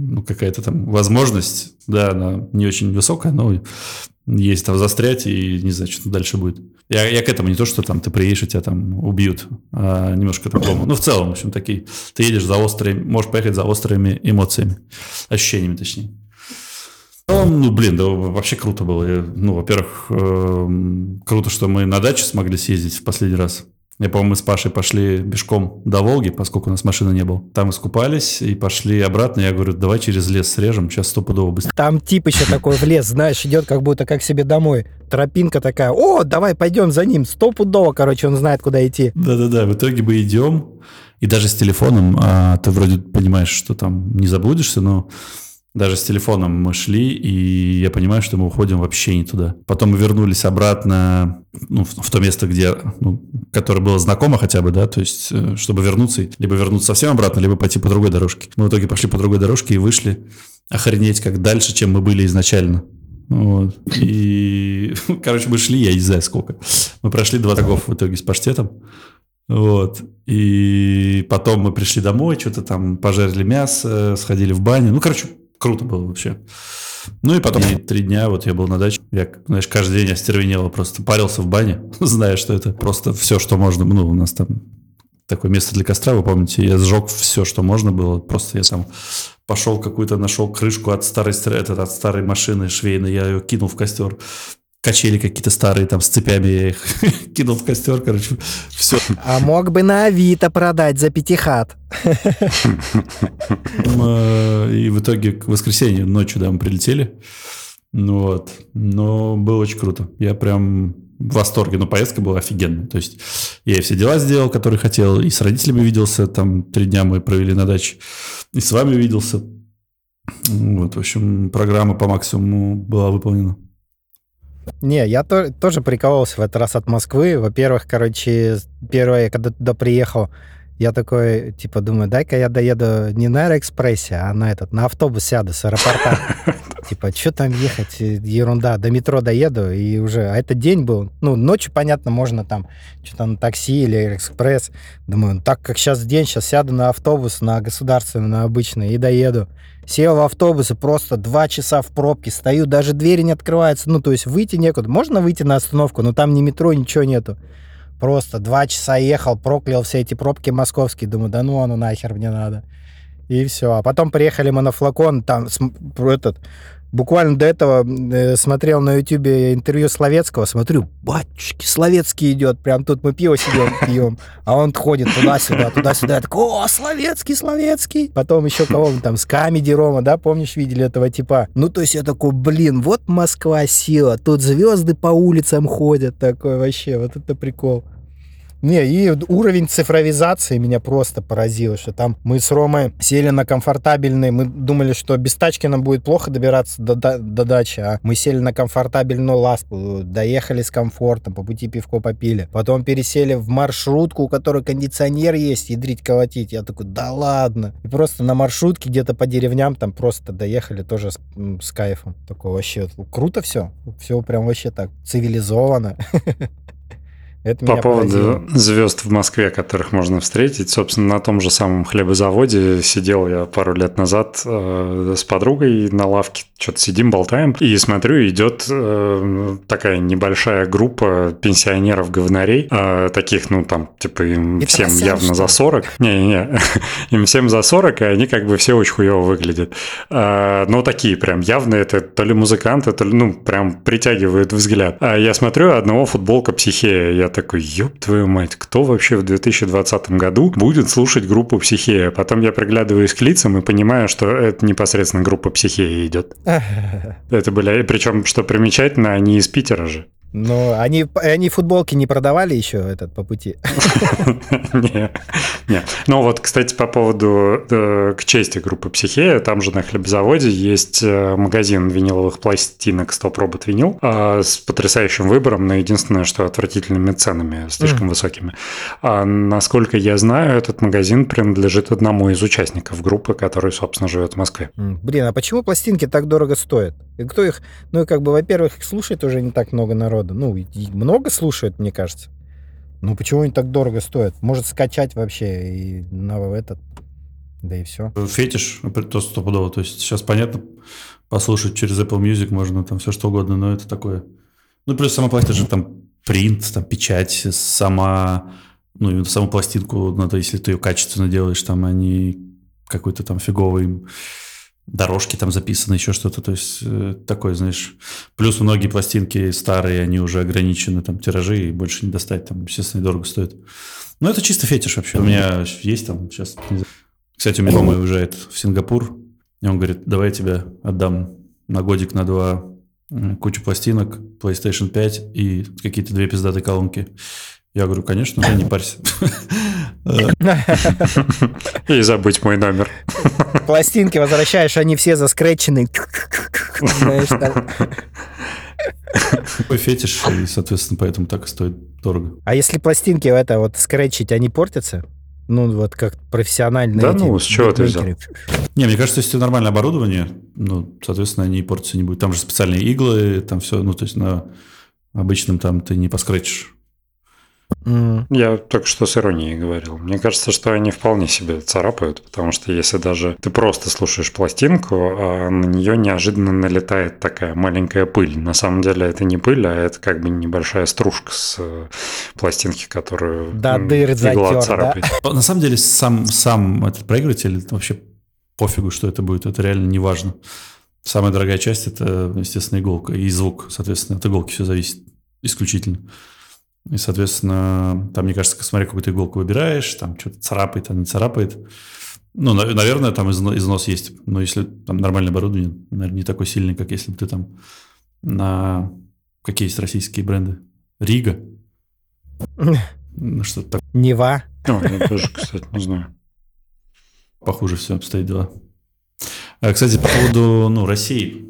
ну, какая-то там возможность, да, она не очень высокая, но есть там застрять и не знаю, что дальше будет. Я, я к этому не то, что там ты приедешь, и тебя там убьют, а немножко по-другому. Ну, в целом, в общем, такие. Ты едешь за острыми, можешь поехать за острыми эмоциями, ощущениями, точнее. Ну, ну блин, да вообще круто было. Ну, во-первых, э, круто, что мы на даче смогли съездить в последний раз. Я помню, мы с Пашей пошли пешком до Волги, поскольку у нас машины не было. Там искупались и пошли обратно. Я говорю, давай через лес срежем, сейчас стопудово быстрее. Там тип еще такой в лес, знаешь, идет как будто как себе домой. Тропинка такая, о, давай пойдем за ним, стопудово, короче, он знает, куда идти. Да-да-да, в итоге мы идем, и даже с телефоном, а, ты вроде понимаешь, что там не заблудишься, но даже с телефоном мы шли, и я понимаю, что мы уходим вообще не туда. Потом мы вернулись обратно ну, в, в то место, где, ну, которое было знакомо хотя бы, да, то есть, э, чтобы вернуться, либо вернуться совсем обратно, либо пойти по другой дорожке. Мы в итоге пошли по другой дорожке и вышли охренеть как дальше, чем мы были изначально. Вот. И, короче, мы шли, я не знаю сколько. Мы прошли два шагов в итоге с паштетом. Вот. И потом мы пришли домой, что-то там пожарили мясо, сходили в баню. Ну, короче, круто было вообще. Ну и потом три дня вот я был на даче. Я, знаешь, каждый день остервенело просто парился в бане, зная, что это просто все, что можно. Ну, у нас там такое место для костра, вы помните, я сжег все, что можно было. Просто я там пошел какую-то, нашел крышку от старой, этот, от старой машины швейной, я ее кинул в костер качели какие-то старые там с цепями, я их кинул в костер, короче, все. А мог бы на Авито продать за пятихат. Э, и в итоге к воскресенью ночью, да, мы прилетели. Ну вот. Но было очень круто. Я прям в восторге. Но поездка была офигенная. То есть я и все дела сделал, которые хотел, и с родителями виделся. Там три дня мы провели на даче. И с вами виделся. Вот, в общем, программа по максимуму была выполнена. Не, я то, тоже прикололся в этот раз от Москвы. Во-первых, короче, первое, когда туда приехал, я такой, типа, думаю, дай-ка я доеду не на Аэроэкспрессе, а на этот, на автобус сяду с аэропорта. Типа, что там ехать, ерунда, до метро доеду, и уже, а это день был, ну, ночью, понятно, можно там что-то на такси или экспресс. Думаю, ну, так как сейчас день, сейчас сяду на автобус, на государственный, на обычный, и доеду. Сел в автобус и просто два часа в пробке стою, даже двери не открываются, ну, то есть выйти некуда. Можно выйти на остановку, но там ни метро, ничего нету. Просто два часа ехал, проклял все эти пробки московские. Думаю, да ну оно нахер мне надо. И все. А потом приехали мы на флакон, там этот, буквально до этого э, смотрел на ютюбе интервью Словецкого, смотрю, батюшки, Словецкий идет, прям тут мы пиво сидим, пьем, а он ходит туда-сюда, туда-сюда, я такой, о, Словецкий, Словецкий. Потом еще кого-то там, с Камеди Рома, да, помнишь, видели этого типа? Ну, то есть я такой, блин, вот Москва сила, тут звезды по улицам ходят, такой вообще, вот это прикол. Не, и уровень цифровизации меня просто поразил, что там мы с Ромой сели на комфортабельный, мы думали, что без тачки нам будет плохо добираться до, до, до дачи, а мы сели на комфортабельную ласку, доехали с комфортом, по пути пивко попили. Потом пересели в маршрутку, у которой кондиционер есть, ядрить колотить. Я такой, да ладно. И просто на маршрутке где-то по деревням там просто доехали тоже с, с кайфом. Такое вообще круто все. Все прям вообще так цивилизованно. Это По поводу поразило. звезд в Москве, которых можно встретить, собственно, на том же самом хлебозаводе сидел я пару лет назад э, с подругой на лавке, что-то сидим, болтаем, и смотрю, идет э, такая небольшая группа пенсионеров-говнарей, э, таких, ну, там, типа, им Это всем явно за 40. Не-не-не, им всем за 40, и они как бы все очень хуево выглядят. Э, но такие прям явно это то ли музыканты, то ли, ну, прям притягивают взгляд. А я смотрю, одного футболка психея, я такой, ёб твою мать, кто вообще в 2020 году будет слушать группу «Психея»? Потом я приглядываюсь к лицам и понимаю, что это непосредственно группа «Психея» идет. Это были, причем, что примечательно, они из Питера же. Ну, они, они футболки не продавали еще этот по пути? Не, не. Ну вот, кстати, по поводу э, к чести группы Психея, там же на хлебзаводе есть э, магазин виниловых пластинок Робот Винил а, с потрясающим выбором, но единственное, что отвратительными ценами, слишком высокими. А насколько я знаю, этот магазин принадлежит одному из участников группы, который, собственно, живет в Москве. Блин, а почему пластинки так дорого стоят? И кто их, ну, как бы, во-первых, их слушает уже не так много народа. Ну, много слушают, мне кажется. Ну, почему они так дорого стоят? Может, скачать вообще и на этот, да и все. Фетиш, то стопудово. То есть сейчас, понятно, послушать через Apple Music можно там все что угодно, но это такое... Ну, плюс сама пластинка же там принт, там печать, сама... Ну, саму пластинку надо, если ты ее качественно делаешь, там, а не какой-то там фиговый дорожки там записаны, еще что-то. То есть э, такой, знаешь... Плюс многие пластинки старые, они уже ограничены, там, тиражи, и больше не достать, там, естественно, дорого стоит. Но это чисто фетиш вообще. У меня есть там сейчас... Кстати, у меня мама уезжает в Сингапур, и он говорит, давай я тебе отдам на годик, на два кучу пластинок, PlayStation 5 и какие-то две пиздатые колонки. Я говорю, конечно, да, не парься. И забыть мой номер. Пластинки возвращаешь, они все заскретчены. Такой фетиш, и, соответственно, поэтому так и стоит дорого. А если пластинки это вот скретчить, они портятся? Ну, вот как профессиональные. Да ну, с чего ты взял? Не, мне кажется, если нормальное оборудование, ну, соответственно, они портятся не будут. Там же специальные иглы, там все, ну, то есть на обычном там ты не поскретчишь. Mm. Я только что с иронией говорил. Мне кажется, что они вполне себе царапают, потому что если даже ты просто слушаешь пластинку, а на нее неожиданно налетает такая маленькая пыль. На самом деле это не пыль, а это как бы небольшая стружка с э, пластинки, которую да, дыр игла царапает. Да? На самом деле сам, сам этот проигрыватель вообще пофигу, что это будет, это реально не важно. Самая дорогая часть это, естественно, иголка и звук, соответственно, от иголки все зависит исключительно. И, соответственно, там, мне кажется, смотря какую ты иголку выбираешь, там что-то царапает, а не царапает. Ну, наверное, там износ есть. Но если там нормальное оборудование, наверное, не такой сильный, как если бы ты там на... Какие есть российские бренды? Рига? Ну, что-то так. Нева? О, я тоже, кстати, не знаю. Похуже все обстоит дела. А, кстати, по поводу ну, России.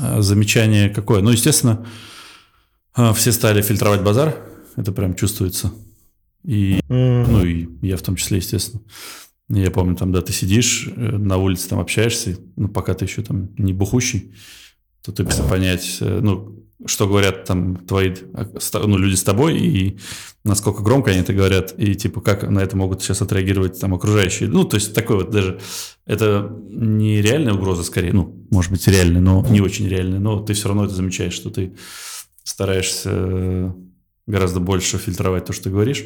А, замечание какое? Ну, естественно, все стали фильтровать базар, это прям чувствуется. И, mm. ну, и я в том числе, естественно. Я помню, там, да, ты сидишь, э, на улице там общаешься, ну, пока ты еще там не бухущий, то ты пытаешься понять, э, ну, что говорят там твои, а, ну, люди с тобой, и насколько громко они это говорят, и, типа, как на это могут сейчас отреагировать там окружающие. Ну, то есть, такой вот даже, это не реальная угроза, скорее, ну, может быть, реальная, но не очень реальная, но ты все равно это замечаешь, что ты стараешься гораздо больше фильтровать то, что ты говоришь.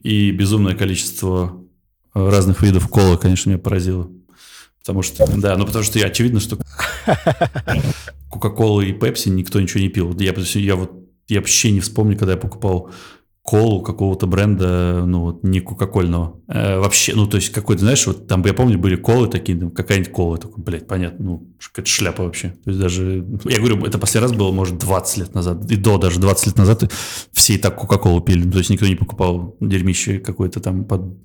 И безумное количество разных видов кола, конечно, меня поразило. Потому что, да, ну потому что я, очевидно, что Кока-Кола и Пепси никто ничего не пил. Я, я вот я вообще не вспомню, когда я покупал колу какого-то бренда, ну, вот, не кока-кольного. Э, вообще, ну, то есть, какой-то, знаешь, вот там, я помню, были колы такие, ну, какая-нибудь кола, такой, блядь, понятно, ну, какая-то шляпа вообще. То есть, даже, я говорю, это последний раз было, может, 20 лет назад, и до даже 20 лет назад все и так кока-колу пили, то есть, никто не покупал дерьмище какое-то там под,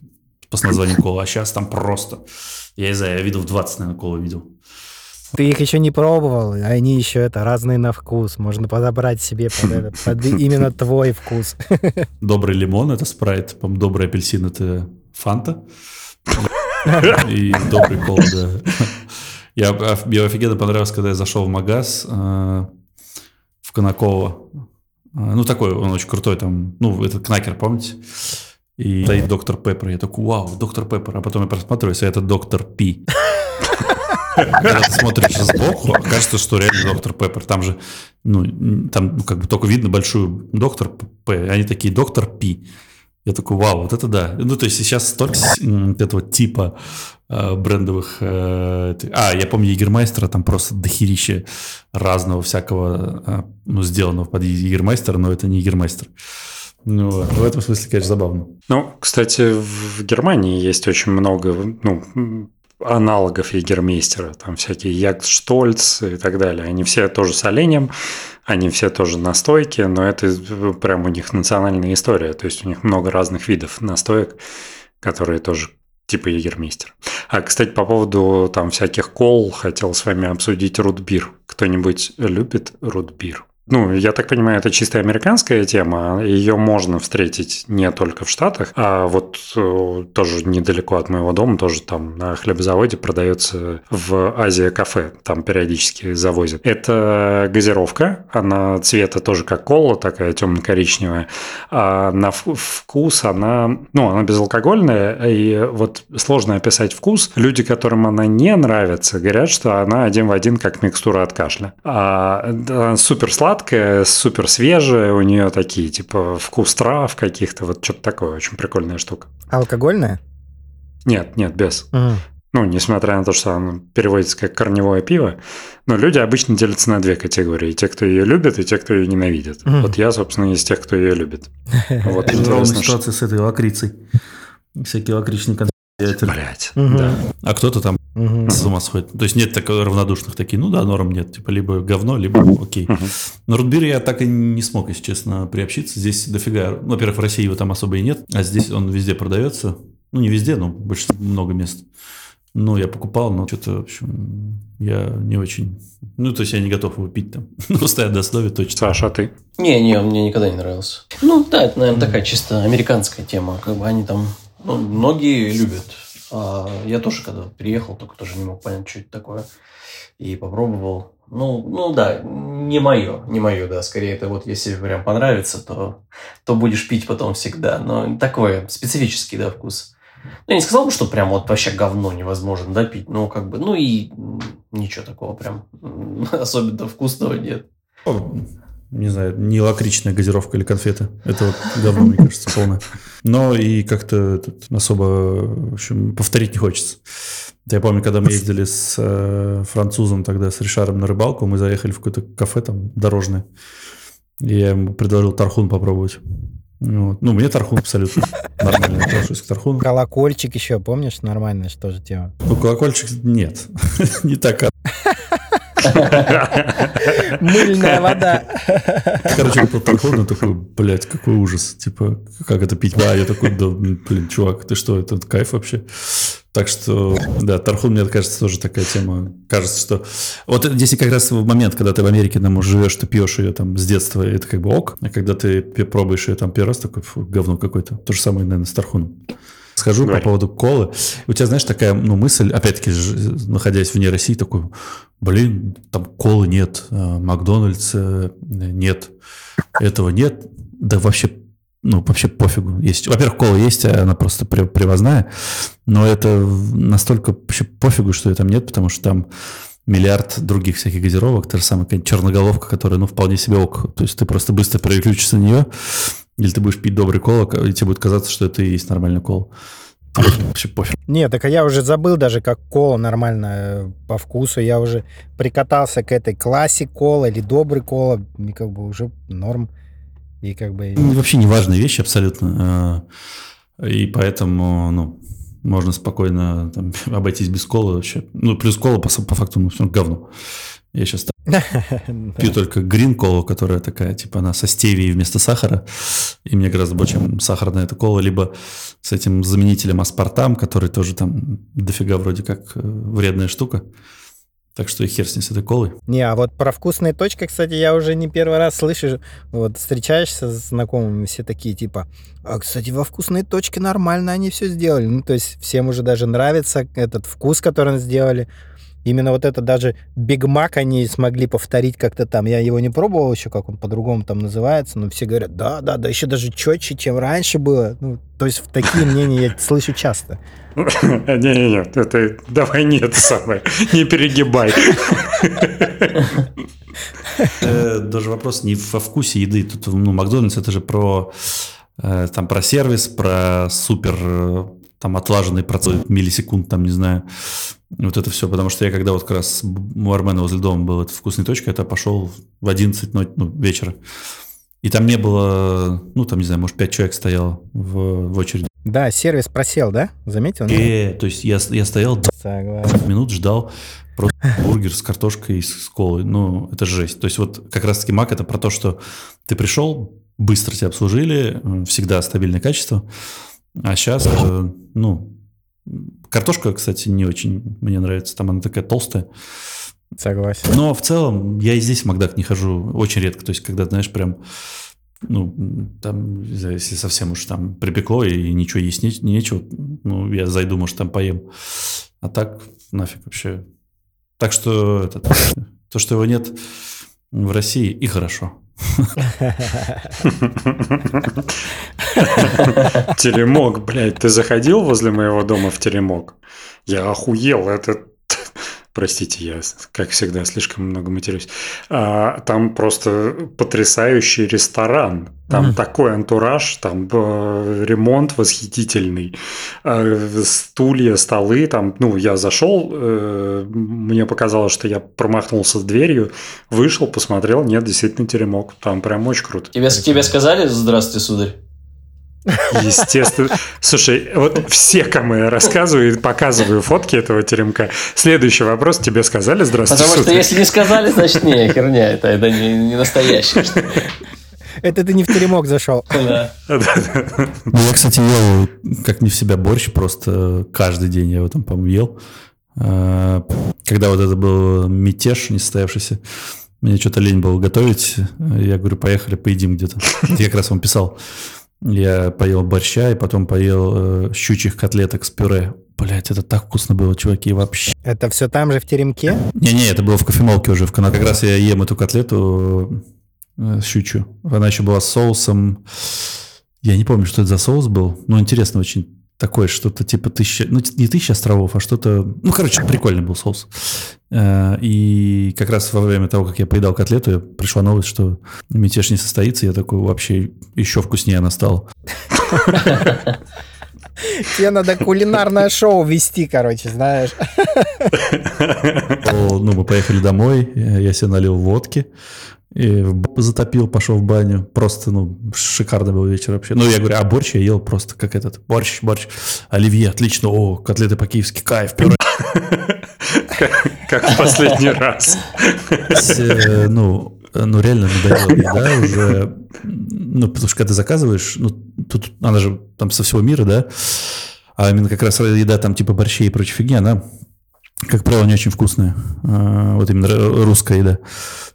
по названием кола, а сейчас там просто, я не знаю, я видел в 20, наверное, колу видел. Ты их еще не пробовал, они еще это разные на вкус. Можно подобрать себе под, это, под именно твой вкус. Добрый лимон это спрайт, добрый апельсин это фанта. И добрый кол, да. Я, мне офигенно понравилось, когда я зашел в магаз э, в Конаково. Э, ну, такой, он очень крутой там, ну, этот кнакер, помните? И стоит доктор Пеппер. Я такой, вау, доктор Пеппер. А потом я просматриваюсь, а это доктор Пи. Когда смотришь сбоку, кажется, что реально доктор Пеппер. Там же, ну, там как бы только видно большую доктор П, они такие доктор Пи. Я такой, вау, вот это да. Ну, то есть сейчас столько этого типа э, брендовых... Э, а, я помню Егермайстера, там просто дохерище разного всякого, э, ну, сделанного под Егермайстера, но это не Егермайстер. Ну, в этом смысле, конечно, забавно. Ну, кстати, в Германии есть очень много, ну, аналогов Егермейстера, там всякие Ягштольц и так далее. Они все тоже с оленем, они все тоже настойки, но это прям у них национальная история. То есть у них много разных видов настоек, которые тоже типа Егермейстер. А, кстати, по поводу там всяких кол, хотел с вами обсудить рутбир. Кто-нибудь любит рутбир? Ну, я так понимаю, это чисто американская тема. Ее можно встретить не только в Штатах, а вот э, тоже недалеко от моего дома, тоже там на хлебозаводе продается в Азия кафе, там периодически завозят. Это газировка, она цвета тоже как кола, такая темно-коричневая, а на вкус она, ну, она безалкогольная, и вот сложно описать вкус. Люди, которым она не нравится, говорят, что она один в один как микстура от кашля. А, супер сладкая, сладкая, супер свежая, у нее такие, типа, вкус трав каких-то, вот что-то такое, очень прикольная штука. Алкогольная? Нет, нет, без. Mm. Ну, несмотря на то, что оно переводится как корневое пиво, но люди обычно делятся на две категории. Те, кто ее любит, и те, кто ее ненавидит. Мгм. Вот я, собственно, из тех, кто ее любит. Вот интересно, ситуация с этой лакрицей. Всякие лакричные конфеты. Блять. Да. А кто-то там Мгм. с ума сходит. То есть нет такой равнодушных такие, ну да, норм нет. Типа либо говно, либо окей. Мгм. На рутбир я так и не смог, если честно, приобщиться. Здесь дофига. Ну, Во-первых, в России его там особо и нет, а здесь он везде продается. Ну, не везде, но больше много мест. Ну, я покупал, но что-то, в общем, я не очень... Ну, то есть я не готов его пить там. Ну, стоят до основе точно. Саша, а ты? Не, не, он мне никогда не нравился. Ну, да, это, наверное, такая чисто американская тема. Как бы они там, ну, многие любят. А я тоже, когда приехал, только тоже не мог понять, что это такое. И попробовал. Ну, ну да, не мое, не мое, да. Скорее, это вот если прям понравится, то, то будешь пить потом всегда. Но такой специфический, да, вкус. Ну, я не сказал бы, что прям вот вообще говно невозможно да, пить. Ну, как бы, ну и ничего такого прям особенно вкусного нет. Не знаю, не лакричная газировка или конфеты. Это вот говно, мне кажется, полное. Но и как-то особо, в общем, повторить не хочется. Я помню, когда мы ездили с э, французом тогда, с Ришаром на рыбалку, мы заехали в какое-то кафе там дорожное. И я ему предложил тархун попробовать. Вот. Ну, мне тархун абсолютно нормально отношусь к тархуну. Колокольчик еще, помнишь, нормальная что же тема. Ну, колокольчик нет. Не так. Мыльная вода. Короче, тархун, и такой, блядь, какой ужас. Типа, как это пить? А я такой, да, блин, чувак, ты что, это кайф вообще? Так что, да, тархун, мне кажется, тоже такая тема. Кажется, что... Вот здесь как раз в момент, когда ты в Америке там живешь, ты пьешь ее там с детства, это как бы ок. А когда ты пробуешь ее там первый раз, такой, фу, говно какое-то. То же самое, наверное, с тархуном. Схожу Говори. по поводу колы. У тебя, знаешь, такая ну, мысль, опять-таки, находясь вне России, такой, блин, там колы нет, э, Макдональдс э, нет, этого нет. Да вообще, ну, вообще пофигу. Есть. Во-первых, кола есть, а она просто при- привозная, но это настолько вообще пофигу, что ее там нет, потому что там миллиард других всяких газировок, та же самая черноголовка, которая, ну, вполне себе ок. То есть ты просто быстро переключишься на нее, или ты будешь пить добрый кола, и тебе будет казаться, что это и есть нормальный кол. Вообще пофиг. Не, так а я уже забыл даже, как кола нормально э, по вкусу. Я уже прикатался к этой классик кола или добрый кола. И как бы уже норм. И как бы... Ну, Вообще неважные вещи абсолютно. Э, И поэтому, ну, можно спокойно там, обойтись без колы вообще. Ну, плюс кола по, по факту, ну, все говно. Я сейчас пью только грин колу, которая такая, типа, она со стевией вместо сахара. И мне гораздо больше, чем сахарная эта кола. Либо с этим заменителем аспартам, который тоже там дофига вроде как э, вредная штука. Так что и хер с ней с этой колой. Не, а вот про вкусные точки, кстати, я уже не первый раз слышу. Вот встречаешься с знакомыми, все такие типа, а, кстати, во вкусные точки нормально они все сделали. Ну, то есть всем уже даже нравится этот вкус, который они сделали. Именно вот это даже Биг Мак они смогли повторить как-то там. Я его не пробовал еще, как он по-другому там называется, но все говорят, да, да, да, еще даже четче, чем раньше было. Ну, то есть такие мнения я слышу часто. Не-не-не, это давай не это самое, не перегибай. Э, Даже вопрос не во вкусе еды. Тут, ну, Макдональдс это же про, э, там, про сервис, про супер э, там отлаженный процент миллисекунд, там, не знаю. Вот это все, потому что я когда вот как раз у Армена возле дома был эта вкусная точка, это пошел в 11 но- ну, вечера. И там не было, ну, там, не знаю, может, 5 человек стояло в, в очереди. Да, сервис просел, да? Заметил? Э, то есть я, я стоял Согласен. 20 минут, ждал просто бургер с картошкой и с колой. Ну, это жесть. То есть вот как раз-таки Мак это про то, что ты пришел, быстро тебя обслужили, всегда стабильное качество. А сейчас, ну, картошка, кстати, не очень мне нравится. Там она такая толстая. Согласен. Но в целом я и здесь в Макдак не хожу очень редко. То есть когда, знаешь, прям ну, там, если совсем уж там припекло и ничего есть не, нечего, ну, я зайду, может, там поем. А так нафиг вообще. Так что это, то, что его нет в России, и хорошо. Теремок, блядь, ты заходил возле моего дома в теремок? Я охуел, это Простите, я, как всегда, слишком много матерюсь. А, там просто потрясающий ресторан. Там mm. такой антураж, там э, ремонт восхитительный, э, стулья, столы. Там, ну, я зашел, э, мне показалось, что я промахнулся с дверью, вышел, посмотрел, нет, действительно теремок. Там прям очень круто. Тебе, тебе сказали «Здравствуйте, сударь»? Естественно. Слушай, вот все, кому я рассказываю и показываю фотки этого теремка, следующий вопрос тебе сказали «Здравствуйте, Потому что если не сказали, значит, не, херня, это, это не, не настоящее. Это ты не в теремок зашел. Да. Ну, я, кстати, ел как не в себя борщ, просто каждый день я его там, по-моему, ел. А, когда вот это был мятеж несостоявшийся, мне что-то лень было готовить. Я говорю, поехали, поедим где-то. Я как раз вам писал. Я поел борща и потом поел э, щучьих котлеток с пюре. Блять, это так вкусно было, чуваки, вообще. Это все там же в теремке? Не-не, это было в кофемолке уже. В Как раз я ем эту котлету э, щучью. Она еще была с соусом. Я не помню, что это за соус был, но интересно очень такое что-то типа тысяча, ну не тысяча островов, а что-то, ну короче, прикольный был соус. Э, и как раз во время того, как я поедал котлету, пришла новость, что мятеж не состоится, я такой вообще еще вкуснее она стала. Тебе надо кулинарное шоу вести, короче, знаешь. Ну, мы поехали домой, я себе налил водки, и затопил, пошел в баню. Просто, ну, шикарный был вечер вообще. Ну, я говорю, а борщ я ел просто как этот. Борщ, борщ. Оливье, отлично. О, котлеты по-киевски, кайф, пюре. Как в последний раз. Э, ну, ну, реально надоело да, уже. Ну, потому что когда ты заказываешь, ну, тут она же там со всего мира, да, а именно как раз еда там типа борщей и прочей фигни, она, как правило, не очень вкусная. А, вот именно русская еда.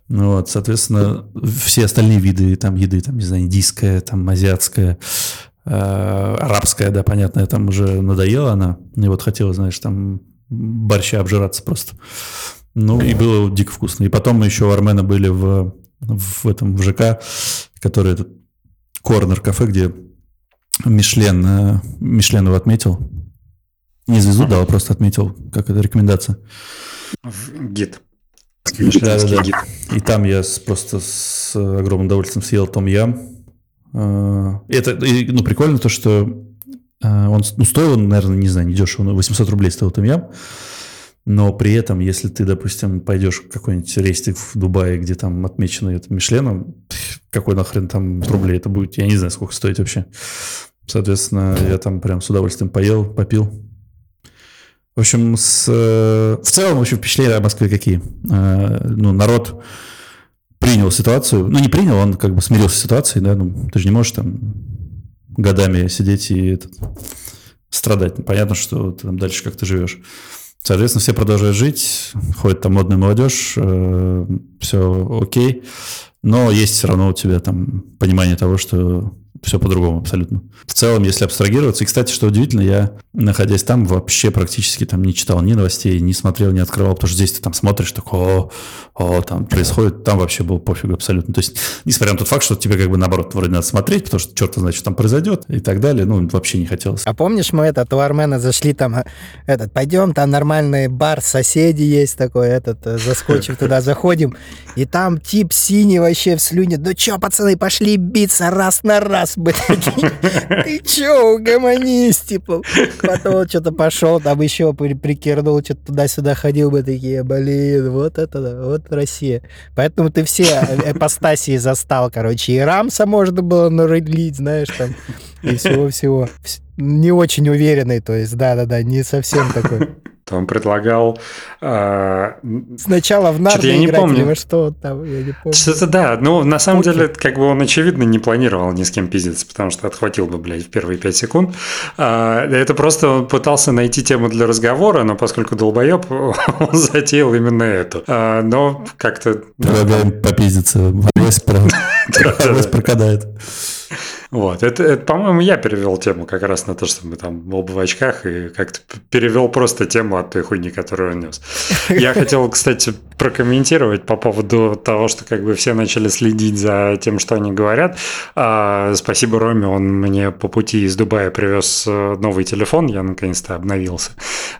Ну вот, соответственно, все остальные виды там еды, там, не знаю, индийская, там, азиатская, э, арабская, да, понятно, там уже надоела она. И вот хотела, знаешь, там борща обжираться просто. Ну, и было дико вкусно. И потом мы еще у Армена были в, в этом, в ЖК, который этот корнер-кафе, где Мишлен, э, Мишлен его отметил. Не звезду дал, а просто отметил, как это рекомендация. Гид. Да, да, да. И там я просто с огромным удовольствием съел том ям. А, это, ну, прикольно то, что а, он ну, стоил, наверное, не знаю, не дешево, но 800 рублей стоил том ям. Но при этом, если ты, допустим, пойдешь в какой-нибудь рейстик в Дубае, где там отмечено это Мишленом, какой нахрен там рублей это будет, я не знаю, сколько стоит вообще. Соответственно, я там прям с удовольствием поел, попил. В общем, с, э, в целом, в общем, впечатления о Москве какие? Э, ну, народ принял ситуацию, ну, не принял, он как бы смирился с ситуацией, да, ну, ты же не можешь там годами сидеть и этот, страдать. Понятно, что ты там дальше как то живешь. Соответственно, все продолжают жить, ходит там модная молодежь, э, все окей, но есть все равно у тебя там понимание того, что все по-другому абсолютно. В целом, если абстрагироваться, и, кстати, что удивительно, я, находясь там, вообще практически там не читал ни новостей, не смотрел, не открывал, потому что здесь ты там смотришь, такой, о, о, там происходит, там вообще был пофиг абсолютно. То есть, несмотря на тот факт, что тебе как бы наоборот вроде надо смотреть, потому что черт знает, что там произойдет и так далее, ну, вообще не хотелось. А помнишь, мы этот, у Армена зашли там, э, этот, пойдем, там нормальный бар, соседи есть такой, этот, э, заскочив туда, заходим, и там тип синий вообще в слюне, ну что, пацаны, пошли биться раз на раз, бы такие, ты чё, угомонись, типа, потом что-то пошел, там еще прикернул, что-то туда-сюда ходил бы такие, блин, вот это, вот Россия. Поэтому ты все эпостасии застал, короче. И Рамса можно было нарылить, знаешь, там, и всего-всего. Не очень уверенный, то есть, да-да-да, не совсем такой. Он предлагал... Э, Сначала в нарды я не играть, помню. что там, я не помню. Что-то да, ну, на самом Покер. деле, как бы он, очевидно, не планировал ни с кем пиздиться, потому что отхватил бы, блядь, в первые пять секунд. А, это просто он пытался найти тему для разговора, но поскольку долбоеб, он затеял именно эту. А, но как-то... Предлагаем да, попиздиться. Авось прокадает. Вот, это, это, по-моему, я перевел тему как раз на то, что мы там оба в очках, и как-то перевел просто тему от той хуйни, которую он нес. Я хотел, кстати, прокомментировать по поводу того, что как бы все начали следить за тем, что они говорят. А, спасибо Роме, он мне по пути из Дубая привез э, новый телефон, я наконец-то обновился.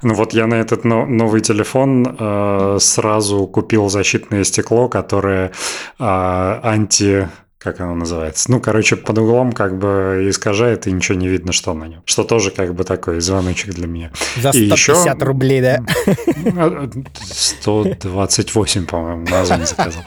Ну вот я на этот новый телефон э, сразу купил защитное стекло, которое э, анти как оно называется. Ну, короче, под углом как бы искажает, и ничего не видно, что на нем. Что тоже как бы такой звоночек для меня. За 150 и еще... рублей, да? 128, по-моему, на Озоне заказал.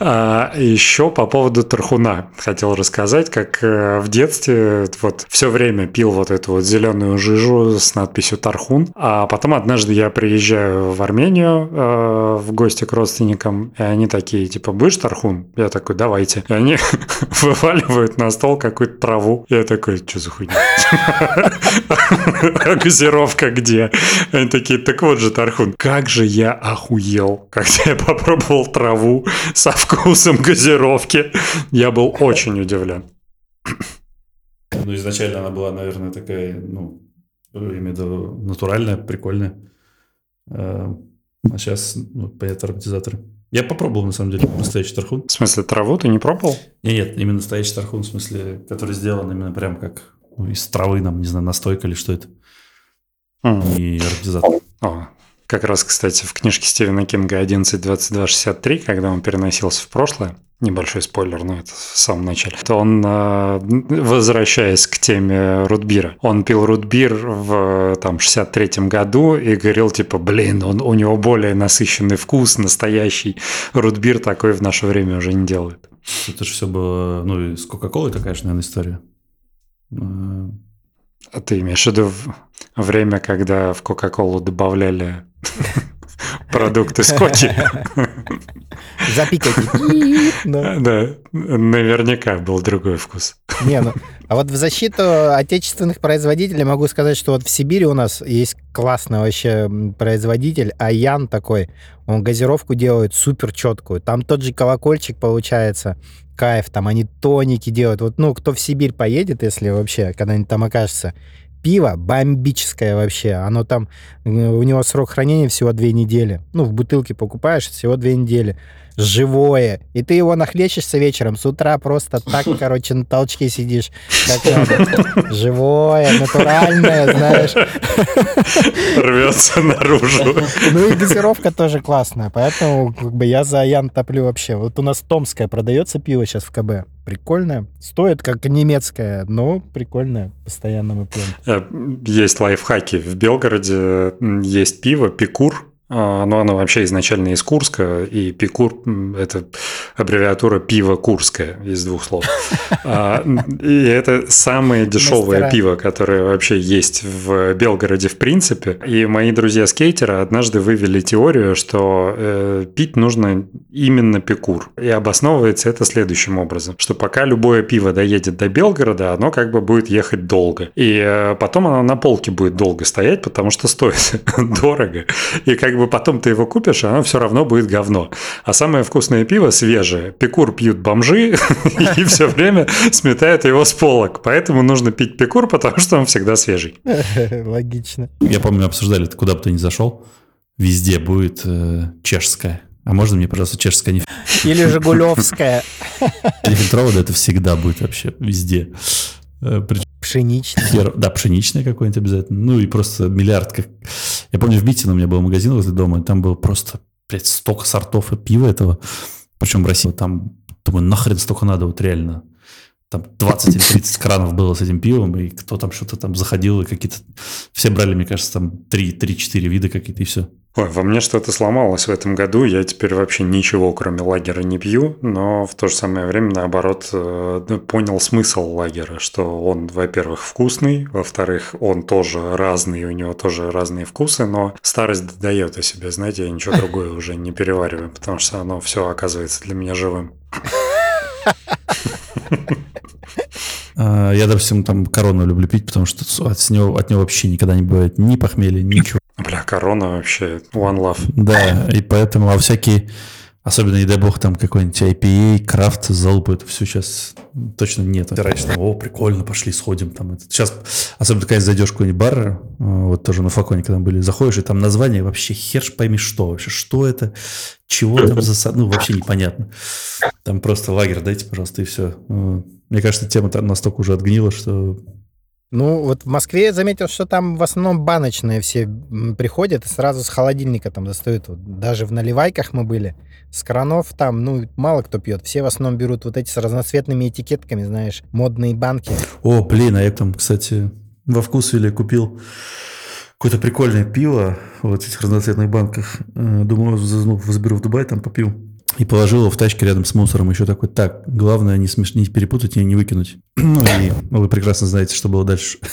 А, еще по поводу Тархуна хотел рассказать, как э, в детстве вот все время пил вот эту вот зеленую жижу с надписью Тархун, а потом однажды я приезжаю в Армению э, в гости к родственникам, и они такие, типа, будешь Тархун? Я такой, давай давайте. И они вываливают на стол какую-то траву. Я такой, что за хуйня? Газировка где? Они такие, так вот же, Тархун, как же я охуел, когда я попробовал траву со вкусом газировки. Я был очень удивлен. Ну, изначально она была, наверное, такая, ну, имею в виду, натуральная, прикольная. А сейчас, ну, понятно, ароматизаторы. Я попробовал, на самом деле, настоящий тархун. В смысле, траву ты не пробовал? Нет, нет, именно настоящий тархун, в смысле, который сделан именно прям как ну, из травы, нам, не знаю, настойка или что это. Mm. И ароматизатор. О, как раз, кстати, в книжке Стивена Кинга 11.22.63, когда он переносился в прошлое, небольшой спойлер, но это в самом начале, то он, э, возвращаясь к теме рутбира, он пил рутбир в там 63-м году и говорил типа, блин, он, у него более насыщенный вкус, настоящий рутбир такой в наше время уже не делают. Это же все было, ну и с Кока-Колой такая же, наверное, история. А ты имеешь в виду время, когда в Кока-Колу добавляли продукты скотчи? Запикайте. Да. да, наверняка был другой вкус. Не, ну, а вот в защиту отечественных производителей могу сказать, что вот в Сибири у нас есть классный вообще производитель, Аян такой, он газировку делает супер четкую. Там тот же колокольчик получается, кайф, там они тоники делают. Вот, ну, кто в Сибирь поедет, если вообще когда-нибудь там окажется, пиво бомбическое вообще. Оно там, у него срок хранения всего две недели. Ну, в бутылке покупаешь, всего две недели живое. И ты его нахлещешься вечером, с утра просто так, короче, на толчке сидишь, как надо. Живое, натуральное, знаешь. Рвется наружу. Ну и газировка тоже классная, поэтому как бы я за Ян топлю вообще. Вот у нас томское продается пиво сейчас в КБ. Прикольное. Стоит как немецкое, но прикольное. Постоянно мы пьем. Э, есть лайфхаки. В Белгороде есть пиво, пикур, но оно вообще изначально из Курска, и Пикур – это аббревиатура пиво Курское из двух слов. А, и это самое дешевое пиво, которое вообще есть в Белгороде в принципе. И мои друзья-скейтеры однажды вывели теорию, что э, пить нужно именно Пикур. И обосновывается это следующим образом, что пока любое пиво доедет до Белгорода, оно как бы будет ехать долго. И э, потом оно на полке будет долго стоять, потому что стоит дорого. И как бы потом ты его купишь, а оно все равно будет говно. А самое вкусное пиво свежее. Пекур пьют бомжи и все время сметают его с полок. Поэтому нужно пить пекур, потому что он всегда свежий. Логично. Я помню, обсуждали, куда бы ты ни зашел, везде будет э, чешская. А можно мне, пожалуйста, чешская не... Или Жигулевская. Нефильтрованная это всегда будет вообще везде. Э, пшеничная. Хер... Да, пшеничная какой-нибудь обязательно. Ну и просто миллиард. Как... Я помню, в Митино у меня был магазин возле дома, и там было просто, блядь, столько сортов и пива этого. Причем в России там, думаю, нахрен столько надо, вот реально. Там 20 или 30 кранов было с этим пивом, и кто там что-то там заходил, и какие-то... Все брали, мне кажется, там 3-4 вида какие-то, и все. Ой, во мне что-то сломалось в этом году. Я теперь вообще ничего, кроме лагера, не пью, но в то же самое время, наоборот, э, ну, понял смысл лагера, что он, во-первых, вкусный, во-вторых, он тоже разный, у него тоже разные вкусы, но старость дает о себе, знаете, я ничего другое уже не перевариваю, потому что оно все оказывается для меня живым. А, я, допустим, там корону люблю пить, потому что от него, от него вообще никогда не бывает ни похмелья, ничего. Бля, корона вообще one love. Да, и поэтому, а всякие Особенно, не дай бог, там какой-нибудь IPA, крафт, залупы, это все сейчас точно нет. Ты раньше там, о, прикольно, пошли, сходим. Там, это. Сейчас, особенно, когда зайдешь в какой-нибудь бар, э, вот тоже на флаконе, когда были, заходишь, и там название вообще хер ж пойми что вообще, что это, чего там за... Ну, вообще непонятно. Там просто лагерь дайте, пожалуйста, и все. Мне кажется, тема настолько уже отгнила, что ну, вот в Москве я заметил, что там в основном баночные все приходят и сразу с холодильника там достают. Вот даже в наливайках мы были. С кранов там, ну, мало кто пьет. Все в основном берут вот эти с разноцветными этикетками, знаешь, модные банки. О, блин, а я там, кстати, во вкусвиле купил какое-то прикольное пиво вот в этих разноцветных банках. Э, думаю, ну, заберу в Дубай, там попью и положил его в тачке рядом с мусором. Еще такой, так, главное не, смеш... не перепутать и не выкинуть. Ну и вы прекрасно знаете, что было дальше.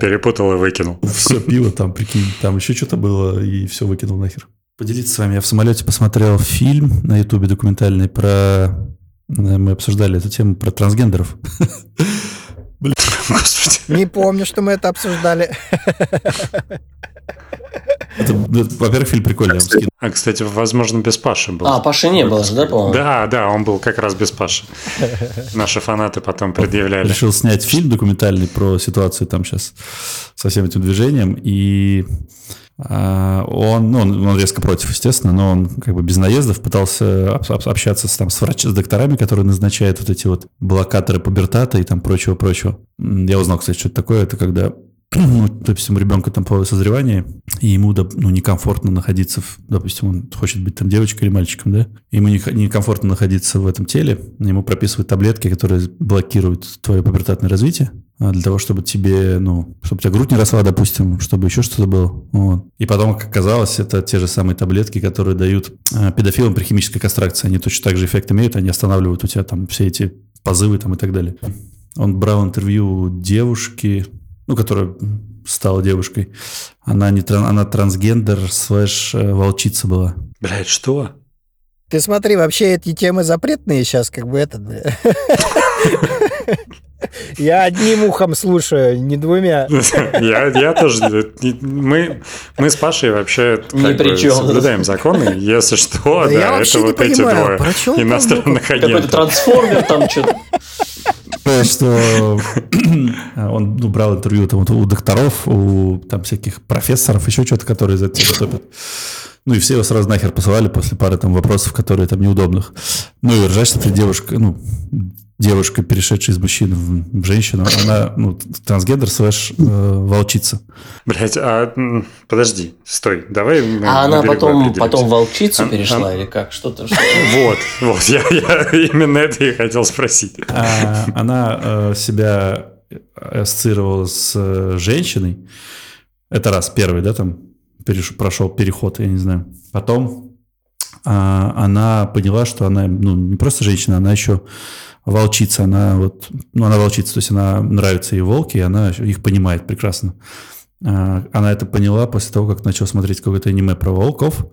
Перепутал и выкинул. Все пиво там, прикинь, там еще что-то было, и все выкинул нахер. Поделиться с вами. Я в самолете посмотрел фильм на ютубе документальный про... Мы обсуждали эту тему про трансгендеров. Блин. Не помню, что мы это обсуждали. Это, во-первых, фильм прикольный. А, кстати, возможно, без Паши был. А, Паши не было же, да, по-моему? Да, да, он был как раз без Паши. Наши фанаты потом предъявляли. Решил снять фильм документальный про ситуацию там сейчас со всем этим движением. И а, он, ну, он резко против, естественно, но он как бы без наездов пытался общаться с, там, с, врач, с докторами, которые назначают вот эти вот блокаторы пубертата и там прочего-прочего. Я узнал, кстати, что это такое. Это когда ну, допустим, у ребенка там половое созревание, и ему ну, некомфортно находиться, в, допустим, он хочет быть там девочкой или мальчиком, да, ему некомфортно находиться в этом теле, ему прописывают таблетки, которые блокируют твое пубертатное развитие, а, для того, чтобы тебе, ну, чтобы у тебя грудь не росла, допустим, чтобы еще что-то было. Вот. И потом, как оказалось, это те же самые таблетки, которые дают а, педофилам при химической кастрации. Они точно так же эффект имеют, они останавливают у тебя там все эти позывы там и так далее. Он брал интервью девушки, ну, которая стала девушкой, она, не, она трансгендер слэш э, волчица была. Блядь, что? Ты смотри, вообще эти темы запретные сейчас, как бы это... Я одним ухом слушаю, не двумя. Я, я тоже. Мы, мы с Пашей вообще Ни при бы, чем. соблюдаем законы. Если что, да, да это вот эти двое иностранных агентов. Какой-то трансформер там что-то что он ну, брал интервью там, у докторов, у там всяких профессоров, еще что-то, которые за это топят. Ну и все его сразу нахер посылали после пары там вопросов, которые там неудобных. Ну и ржать, что ты девушка, ну, девушка, перешедшая из мужчины в, женщину, она ну, трансгендер слэш э, волчица. Блять, а подожди, стой, давай. А она потом, потом волчицу а, перешла а, или как? Что-то что Вот, вот, я, я именно это и хотел спросить. А, она э, себя ассоциировала с э, женщиной. Это раз первый, да, там переш, прошел переход, я не знаю. Потом а, она поняла, что она ну, не просто женщина, она еще волчица, она вот, ну, она волчица, то есть она нравится ей волки, и она их понимает прекрасно. А, она это поняла после того, как начала смотреть какое-то аниме про волков.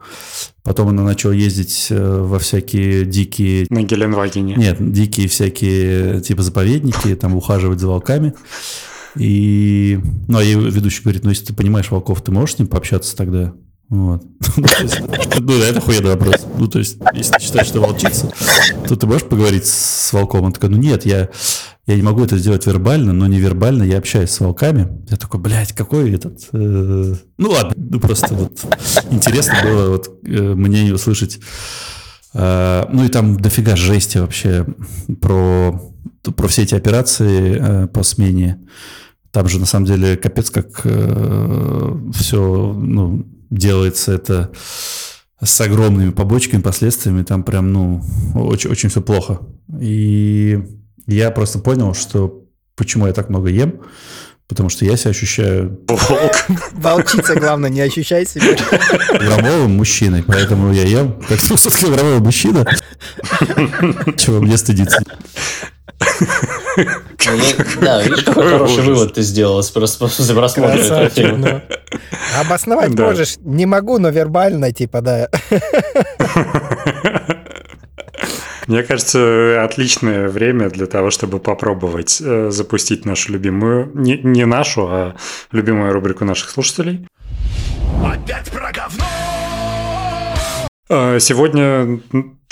Потом она начала ездить э, во всякие дикие... На Геленвагене. Нет, дикие всякие типа заповедники, там ухаживать за волками. И, ну, а ей ведущий говорит, ну, если ты понимаешь волков, ты можешь с ним пообщаться тогда? Вот. Ну, это охуенный вопрос. Ну, то есть, если ты считаешь, что волчица, то ты можешь поговорить с волком? Он такой, ну нет, я, я не могу это сделать вербально, но невербально я общаюсь с волками. Я такой, блядь, какой этот... Э... Ну ладно, ну просто вот интересно было вот э, мне услышать. Э, ну и там дофига жести вообще про, про все эти операции э, по смене. Там же на самом деле капец как все, ну, делается это с огромными побочками, последствиями, там прям, ну, очень, очень все плохо. И я просто понял, что почему я так много ем, потому что я себя ощущаю... Волк. Волчица, главное, не ощущай себя. Громовым мужчиной, поэтому я ем как килограммовый мужчина. Чего мне стыдиться. Да, видишь, какой хороший вывод ты сделал просто после просмотра этого фильма. Обосновать можешь. Не могу, но вербально, типа, да. Мне кажется, отличное время для того, чтобы попробовать э, запустить нашу любимую, не, не нашу, а любимую рубрику наших слушателей. Опять про говно! А, сегодня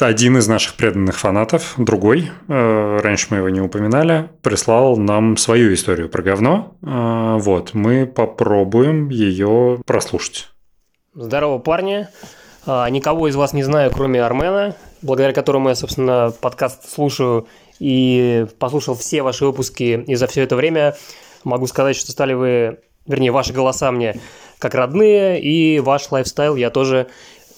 один из наших преданных фанатов, другой, э, раньше мы его не упоминали, прислал нам свою историю про говно. А, вот, мы попробуем ее прослушать. Здорово, парни. А, никого из вас не знаю, кроме Армена, благодаря которому я, собственно, подкаст слушаю и послушал все ваши выпуски. И за все это время могу сказать, что стали вы, вернее, ваши голоса мне как родные, и ваш лайфстайл я тоже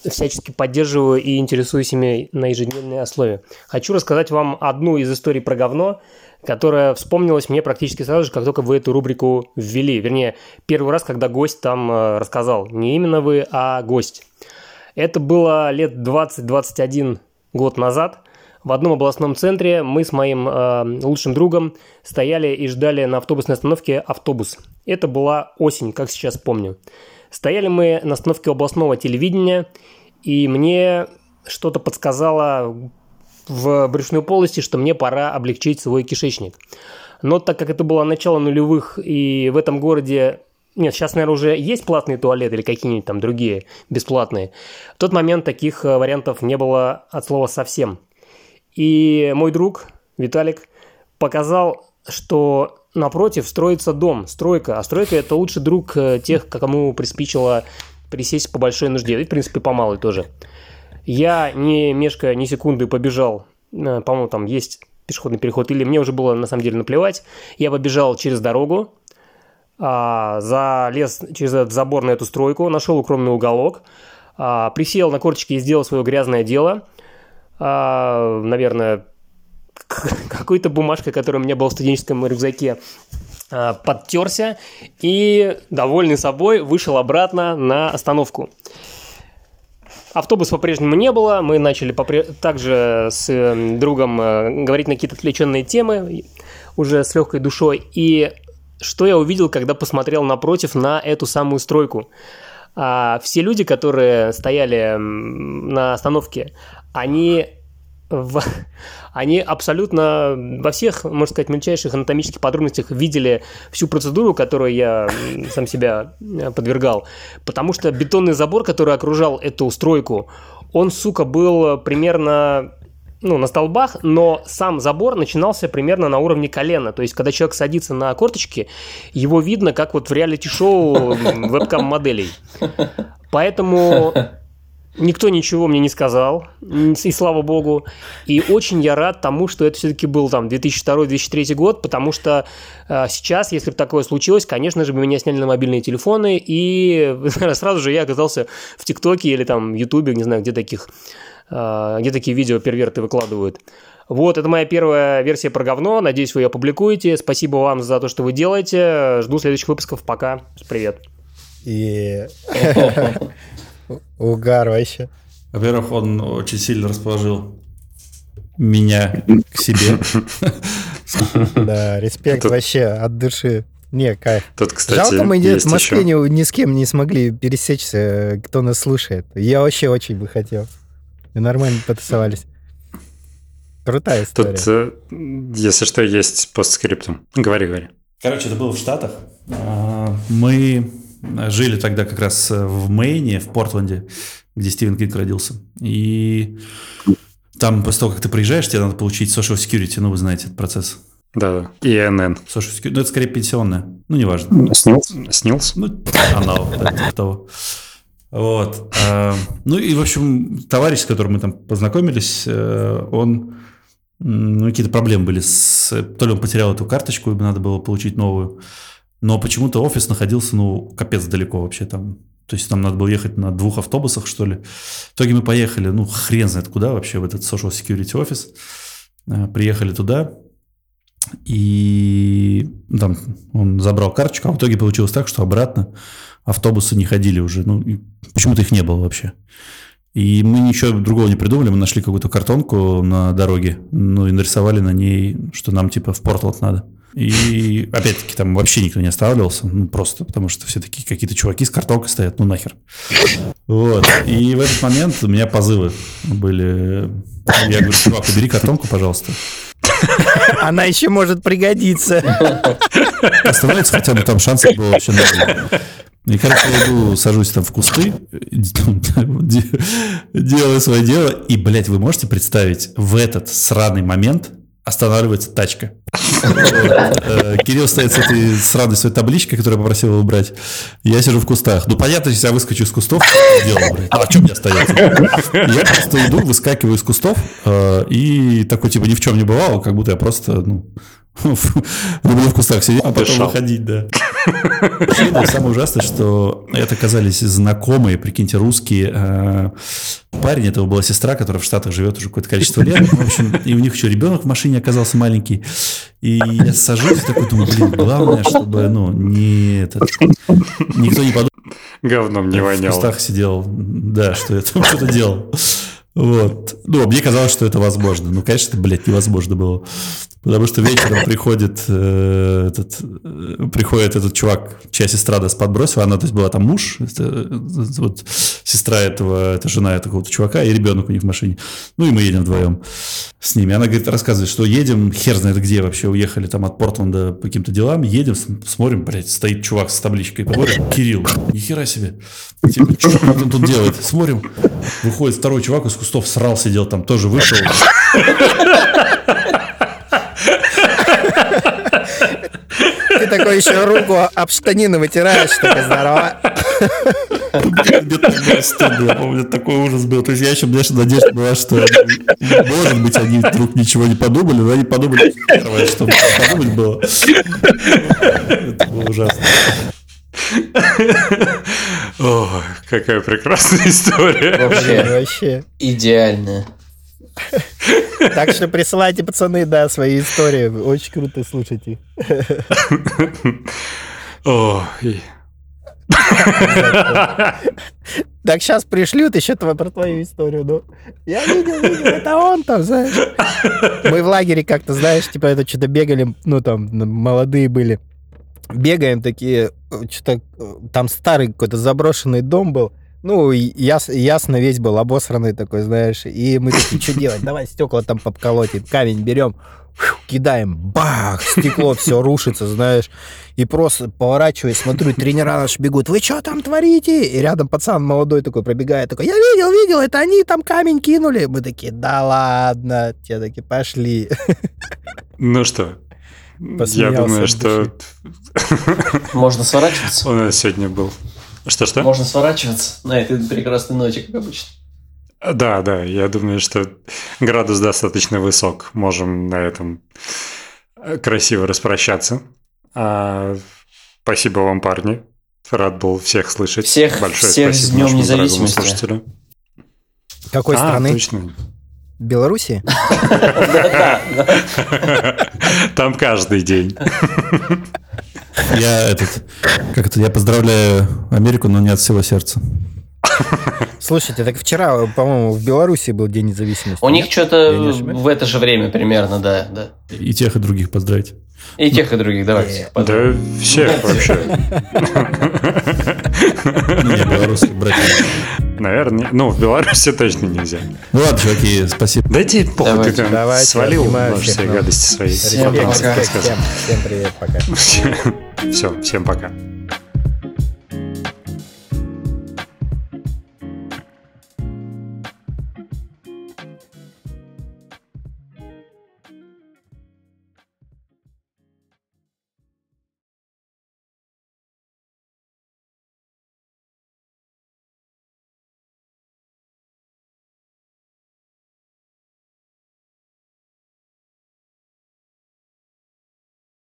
всячески поддерживаю и интересуюсь ими на ежедневной основе. Хочу рассказать вам одну из историй про говно, которая вспомнилась мне практически сразу же, как только вы эту рубрику ввели. Вернее, первый раз, когда гость там э, рассказал. Не именно вы, а гость. Это было лет 20-21 год назад. В одном областном центре мы с моим э, лучшим другом стояли и ждали на автобусной остановке автобус. Это была осень, как сейчас помню. Стояли мы на остановке областного телевидения, и мне что-то подсказало в брюшной полости, что мне пора облегчить свой кишечник. Но так как это было начало нулевых, и в этом городе нет, сейчас, наверное, уже есть платные туалеты или какие-нибудь там другие бесплатные. В тот момент таких э, вариантов не было от слова совсем. И мой друг Виталик показал, что напротив строится дом, стройка. А стройка – это лучший друг э, тех, кому приспичило присесть по большой нужде. И, в принципе, по малой тоже. Я, не мешкая ни секунды, побежал. Э, по-моему, там есть пешеходный переход. Или мне уже было, на самом деле, наплевать. Я побежал через дорогу, а, залез через этот забор на эту стройку, нашел укромный уголок, а, присел на корточки и сделал свое грязное дело. А, наверное, какой-то бумажкой, которая у меня была в студенческом рюкзаке, а, подтерся и, довольный собой, вышел обратно на остановку. Автобус по-прежнему не было, мы начали попре- также с э, другом э, говорить на какие-то отвлеченные темы, уже с легкой душой. И что я увидел, когда посмотрел напротив на эту самую стройку? А, все люди, которые стояли на остановке, они в, они абсолютно во всех, можно сказать, мельчайших анатомических подробностях видели всю процедуру, которую я сам себя э, подвергал. Потому что бетонный забор, который окружал эту стройку, он, сука, был примерно ну, на столбах, но сам забор начинался примерно на уровне колена. То есть, когда человек садится на корточки, его видно, как вот в реалити-шоу вебкам-моделей. Поэтому Никто ничего мне не сказал, и слава богу. И очень я рад тому, что это все-таки был там 2002-2003 год, потому что э, сейчас, если бы такое случилось, конечно же, бы меня сняли на мобильные телефоны, и сразу же я оказался в ТикТоке или там в Ютубе, не знаю, где таких, э, где такие видео перверты выкладывают. Вот, это моя первая версия про говно. Надеюсь, вы ее опубликуете. Спасибо вам за то, что вы делаете. Жду следующих выпусков. Пока. Привет. И Угар вообще. Во-первых, он очень сильно расположил меня к себе. Да, респект вообще от души. Не, кайф. Тут, кстати, Жалко, мы в Москве еще... ни, ни с кем не смогли пересечься, кто нас слушает. Я вообще очень бы хотел. Мы нормально потусовались. Крутая история. Тут, э, если что, есть постскриптум. Говори, говори. Короче, это было в Штатах. А, Мы жили тогда как раз в Мэйне, в Портленде, где Стивен Кинг родился. И там после того, как ты приезжаешь, тебе надо получить social security, ну, вы знаете этот процесс. Да, да. ИНН. Social security, ну, это скорее пенсионная, ну, неважно. Снилс? Снилс? Ну, она, да, типа того. Вот. А, Ну и, в общем, товарищ, с которым мы там познакомились, э, он ну, какие-то проблемы были с... То ли он потерял эту карточку, и надо было получить новую. Но почему-то офис находился, ну, капец далеко вообще там. То есть нам надо было ехать на двух автобусах, что ли. В итоге мы поехали, ну, хрен знает куда вообще, в этот social security офис. Э, Приехали туда, и там он забрал карточку, а в итоге получилось так, что обратно автобусы не ходили уже. Ну, почему-то их не было вообще. И мы ничего другого не придумали, мы нашли какую-то картонку на дороге, ну и нарисовали на ней, что нам типа в Портланд надо. И опять-таки там вообще никто не останавливался, ну просто потому что все такие какие-то чуваки с картонкой стоят, ну нахер. Вот. И в этот момент у меня позывы были. Я говорю, чувак, убери картонку, пожалуйста. Она еще может пригодиться. Остановиться хотя бы там шансов было вообще ноль. И, короче, я иду, сажусь там в кусты, де- делаю свое дело, и, блядь, вы можете представить, в этот сраный момент останавливается тачка. Э, Кирилл стоит с этой сраной своей табличкой, которую я попросил его убрать. Я сижу в кустах. Ну, понятно, если я выскочу из кустов, я делаю, блядь? А что мне остается? Я просто иду, выскакиваю из кустов, э, и такой, типа, ни в чем не бывало, как будто я просто, ну, люблю в кустах сидеть, а потом выходить, да. Самое ужасное, что это оказались знакомые, прикиньте, русские. э, Парень, этого была сестра, которая в Штатах живет уже какое-то количество лет. В общем, и у них еще ребенок в машине оказался маленький. И я сажусь и такой думаю, блин, главное, чтобы, ну, не этот, никто не подумал, Говном не в воняло. кустах сидел, да, что я там что-то делал. Вот. Ну, мне казалось, что это возможно. Ну, конечно, блядь, невозможно было. Потому что вечером приходит, э, этот, э, приходит этот чувак, чья сестра нас подбросила. Она, то есть, была там муж, это, э, вот, сестра этого, это жена этого чувака, и ребенок у них в машине. Ну, и мы едем вдвоем с ними. Она, говорит, рассказывает, что едем, хер знает где вообще, уехали там от Портленда по каким-то делам, едем, смотрим, блядь, стоит чувак с табличкой, смотрим, Кирилл, нихера себе. Типа, что он тут делает? Смотрим, выходит второй чувак из кустов, срал, сидел там, тоже вышел. Ты такой еще руку об штанины вытираешь, такой здорово. Было стыдно, я помню, такой ужас был. То есть я еще, конечно, надежда была, что, может быть, они вдруг ничего не подумали, но они подумали первое, что подумать было. Это было ужасно. О, какая прекрасная история. Вообще Вообще. идеально. Так что присылайте, пацаны, да, свои истории. Очень круто слушать их. О, и- Так сейчас пришлют еще тво- про твою историю, ну. Я видел, видел, это он там, знаешь. Мы в лагере как-то, знаешь, типа это что-то бегали, ну там молодые были. Бегаем такие, что-то там старый какой-то заброшенный дом был. Ну, яс- ясно весь был обосранный такой, знаешь. И мы такие, что делать? Давай стекла там поколотим, камень берем, кидаем, бах, стекло все рушится, знаешь. И просто поворачиваюсь, смотрю, тренера наши бегут, вы что там творите? И рядом пацан молодой такой пробегает, такой, я видел, видел, это они там камень кинули. Мы такие, да ладно, те такие, пошли. Ну что, я думаю, что Можно сворачиваться? у нас сегодня был... Что-что? Можно сворачиваться на этой прекрасной ноте, как обычно. Да, да, я думаю, что градус достаточно высок. Можем на этом э, красиво распрощаться. А, спасибо вам, парни. Рад был всех слышать. Всех- Большое всех с спасибо Днем нашему дорогому независимости. слушателю. Какой а, страны? точно. Белоруссии? Там каждый день. Я этот, как это, я поздравляю Америку, но не от всего сердца. Слушайте, так вчера, по-моему, в Беларуси был День независимости. У них нет? что-то не ошибаюсь? в это же время примерно, да, да. И тех, и других поздравить. И тех, и других, давайте. всех Да всех вообще. Не, белорусских братьев. Наверное, ну, в Беларуси точно нельзя. Ну ладно, чуваки, спасибо. Да тебе похуй, ты Давайте. там Давайте, свалил все ну. гадости свои. Всем Потом пока. всем привет, пока. Все, всем пока.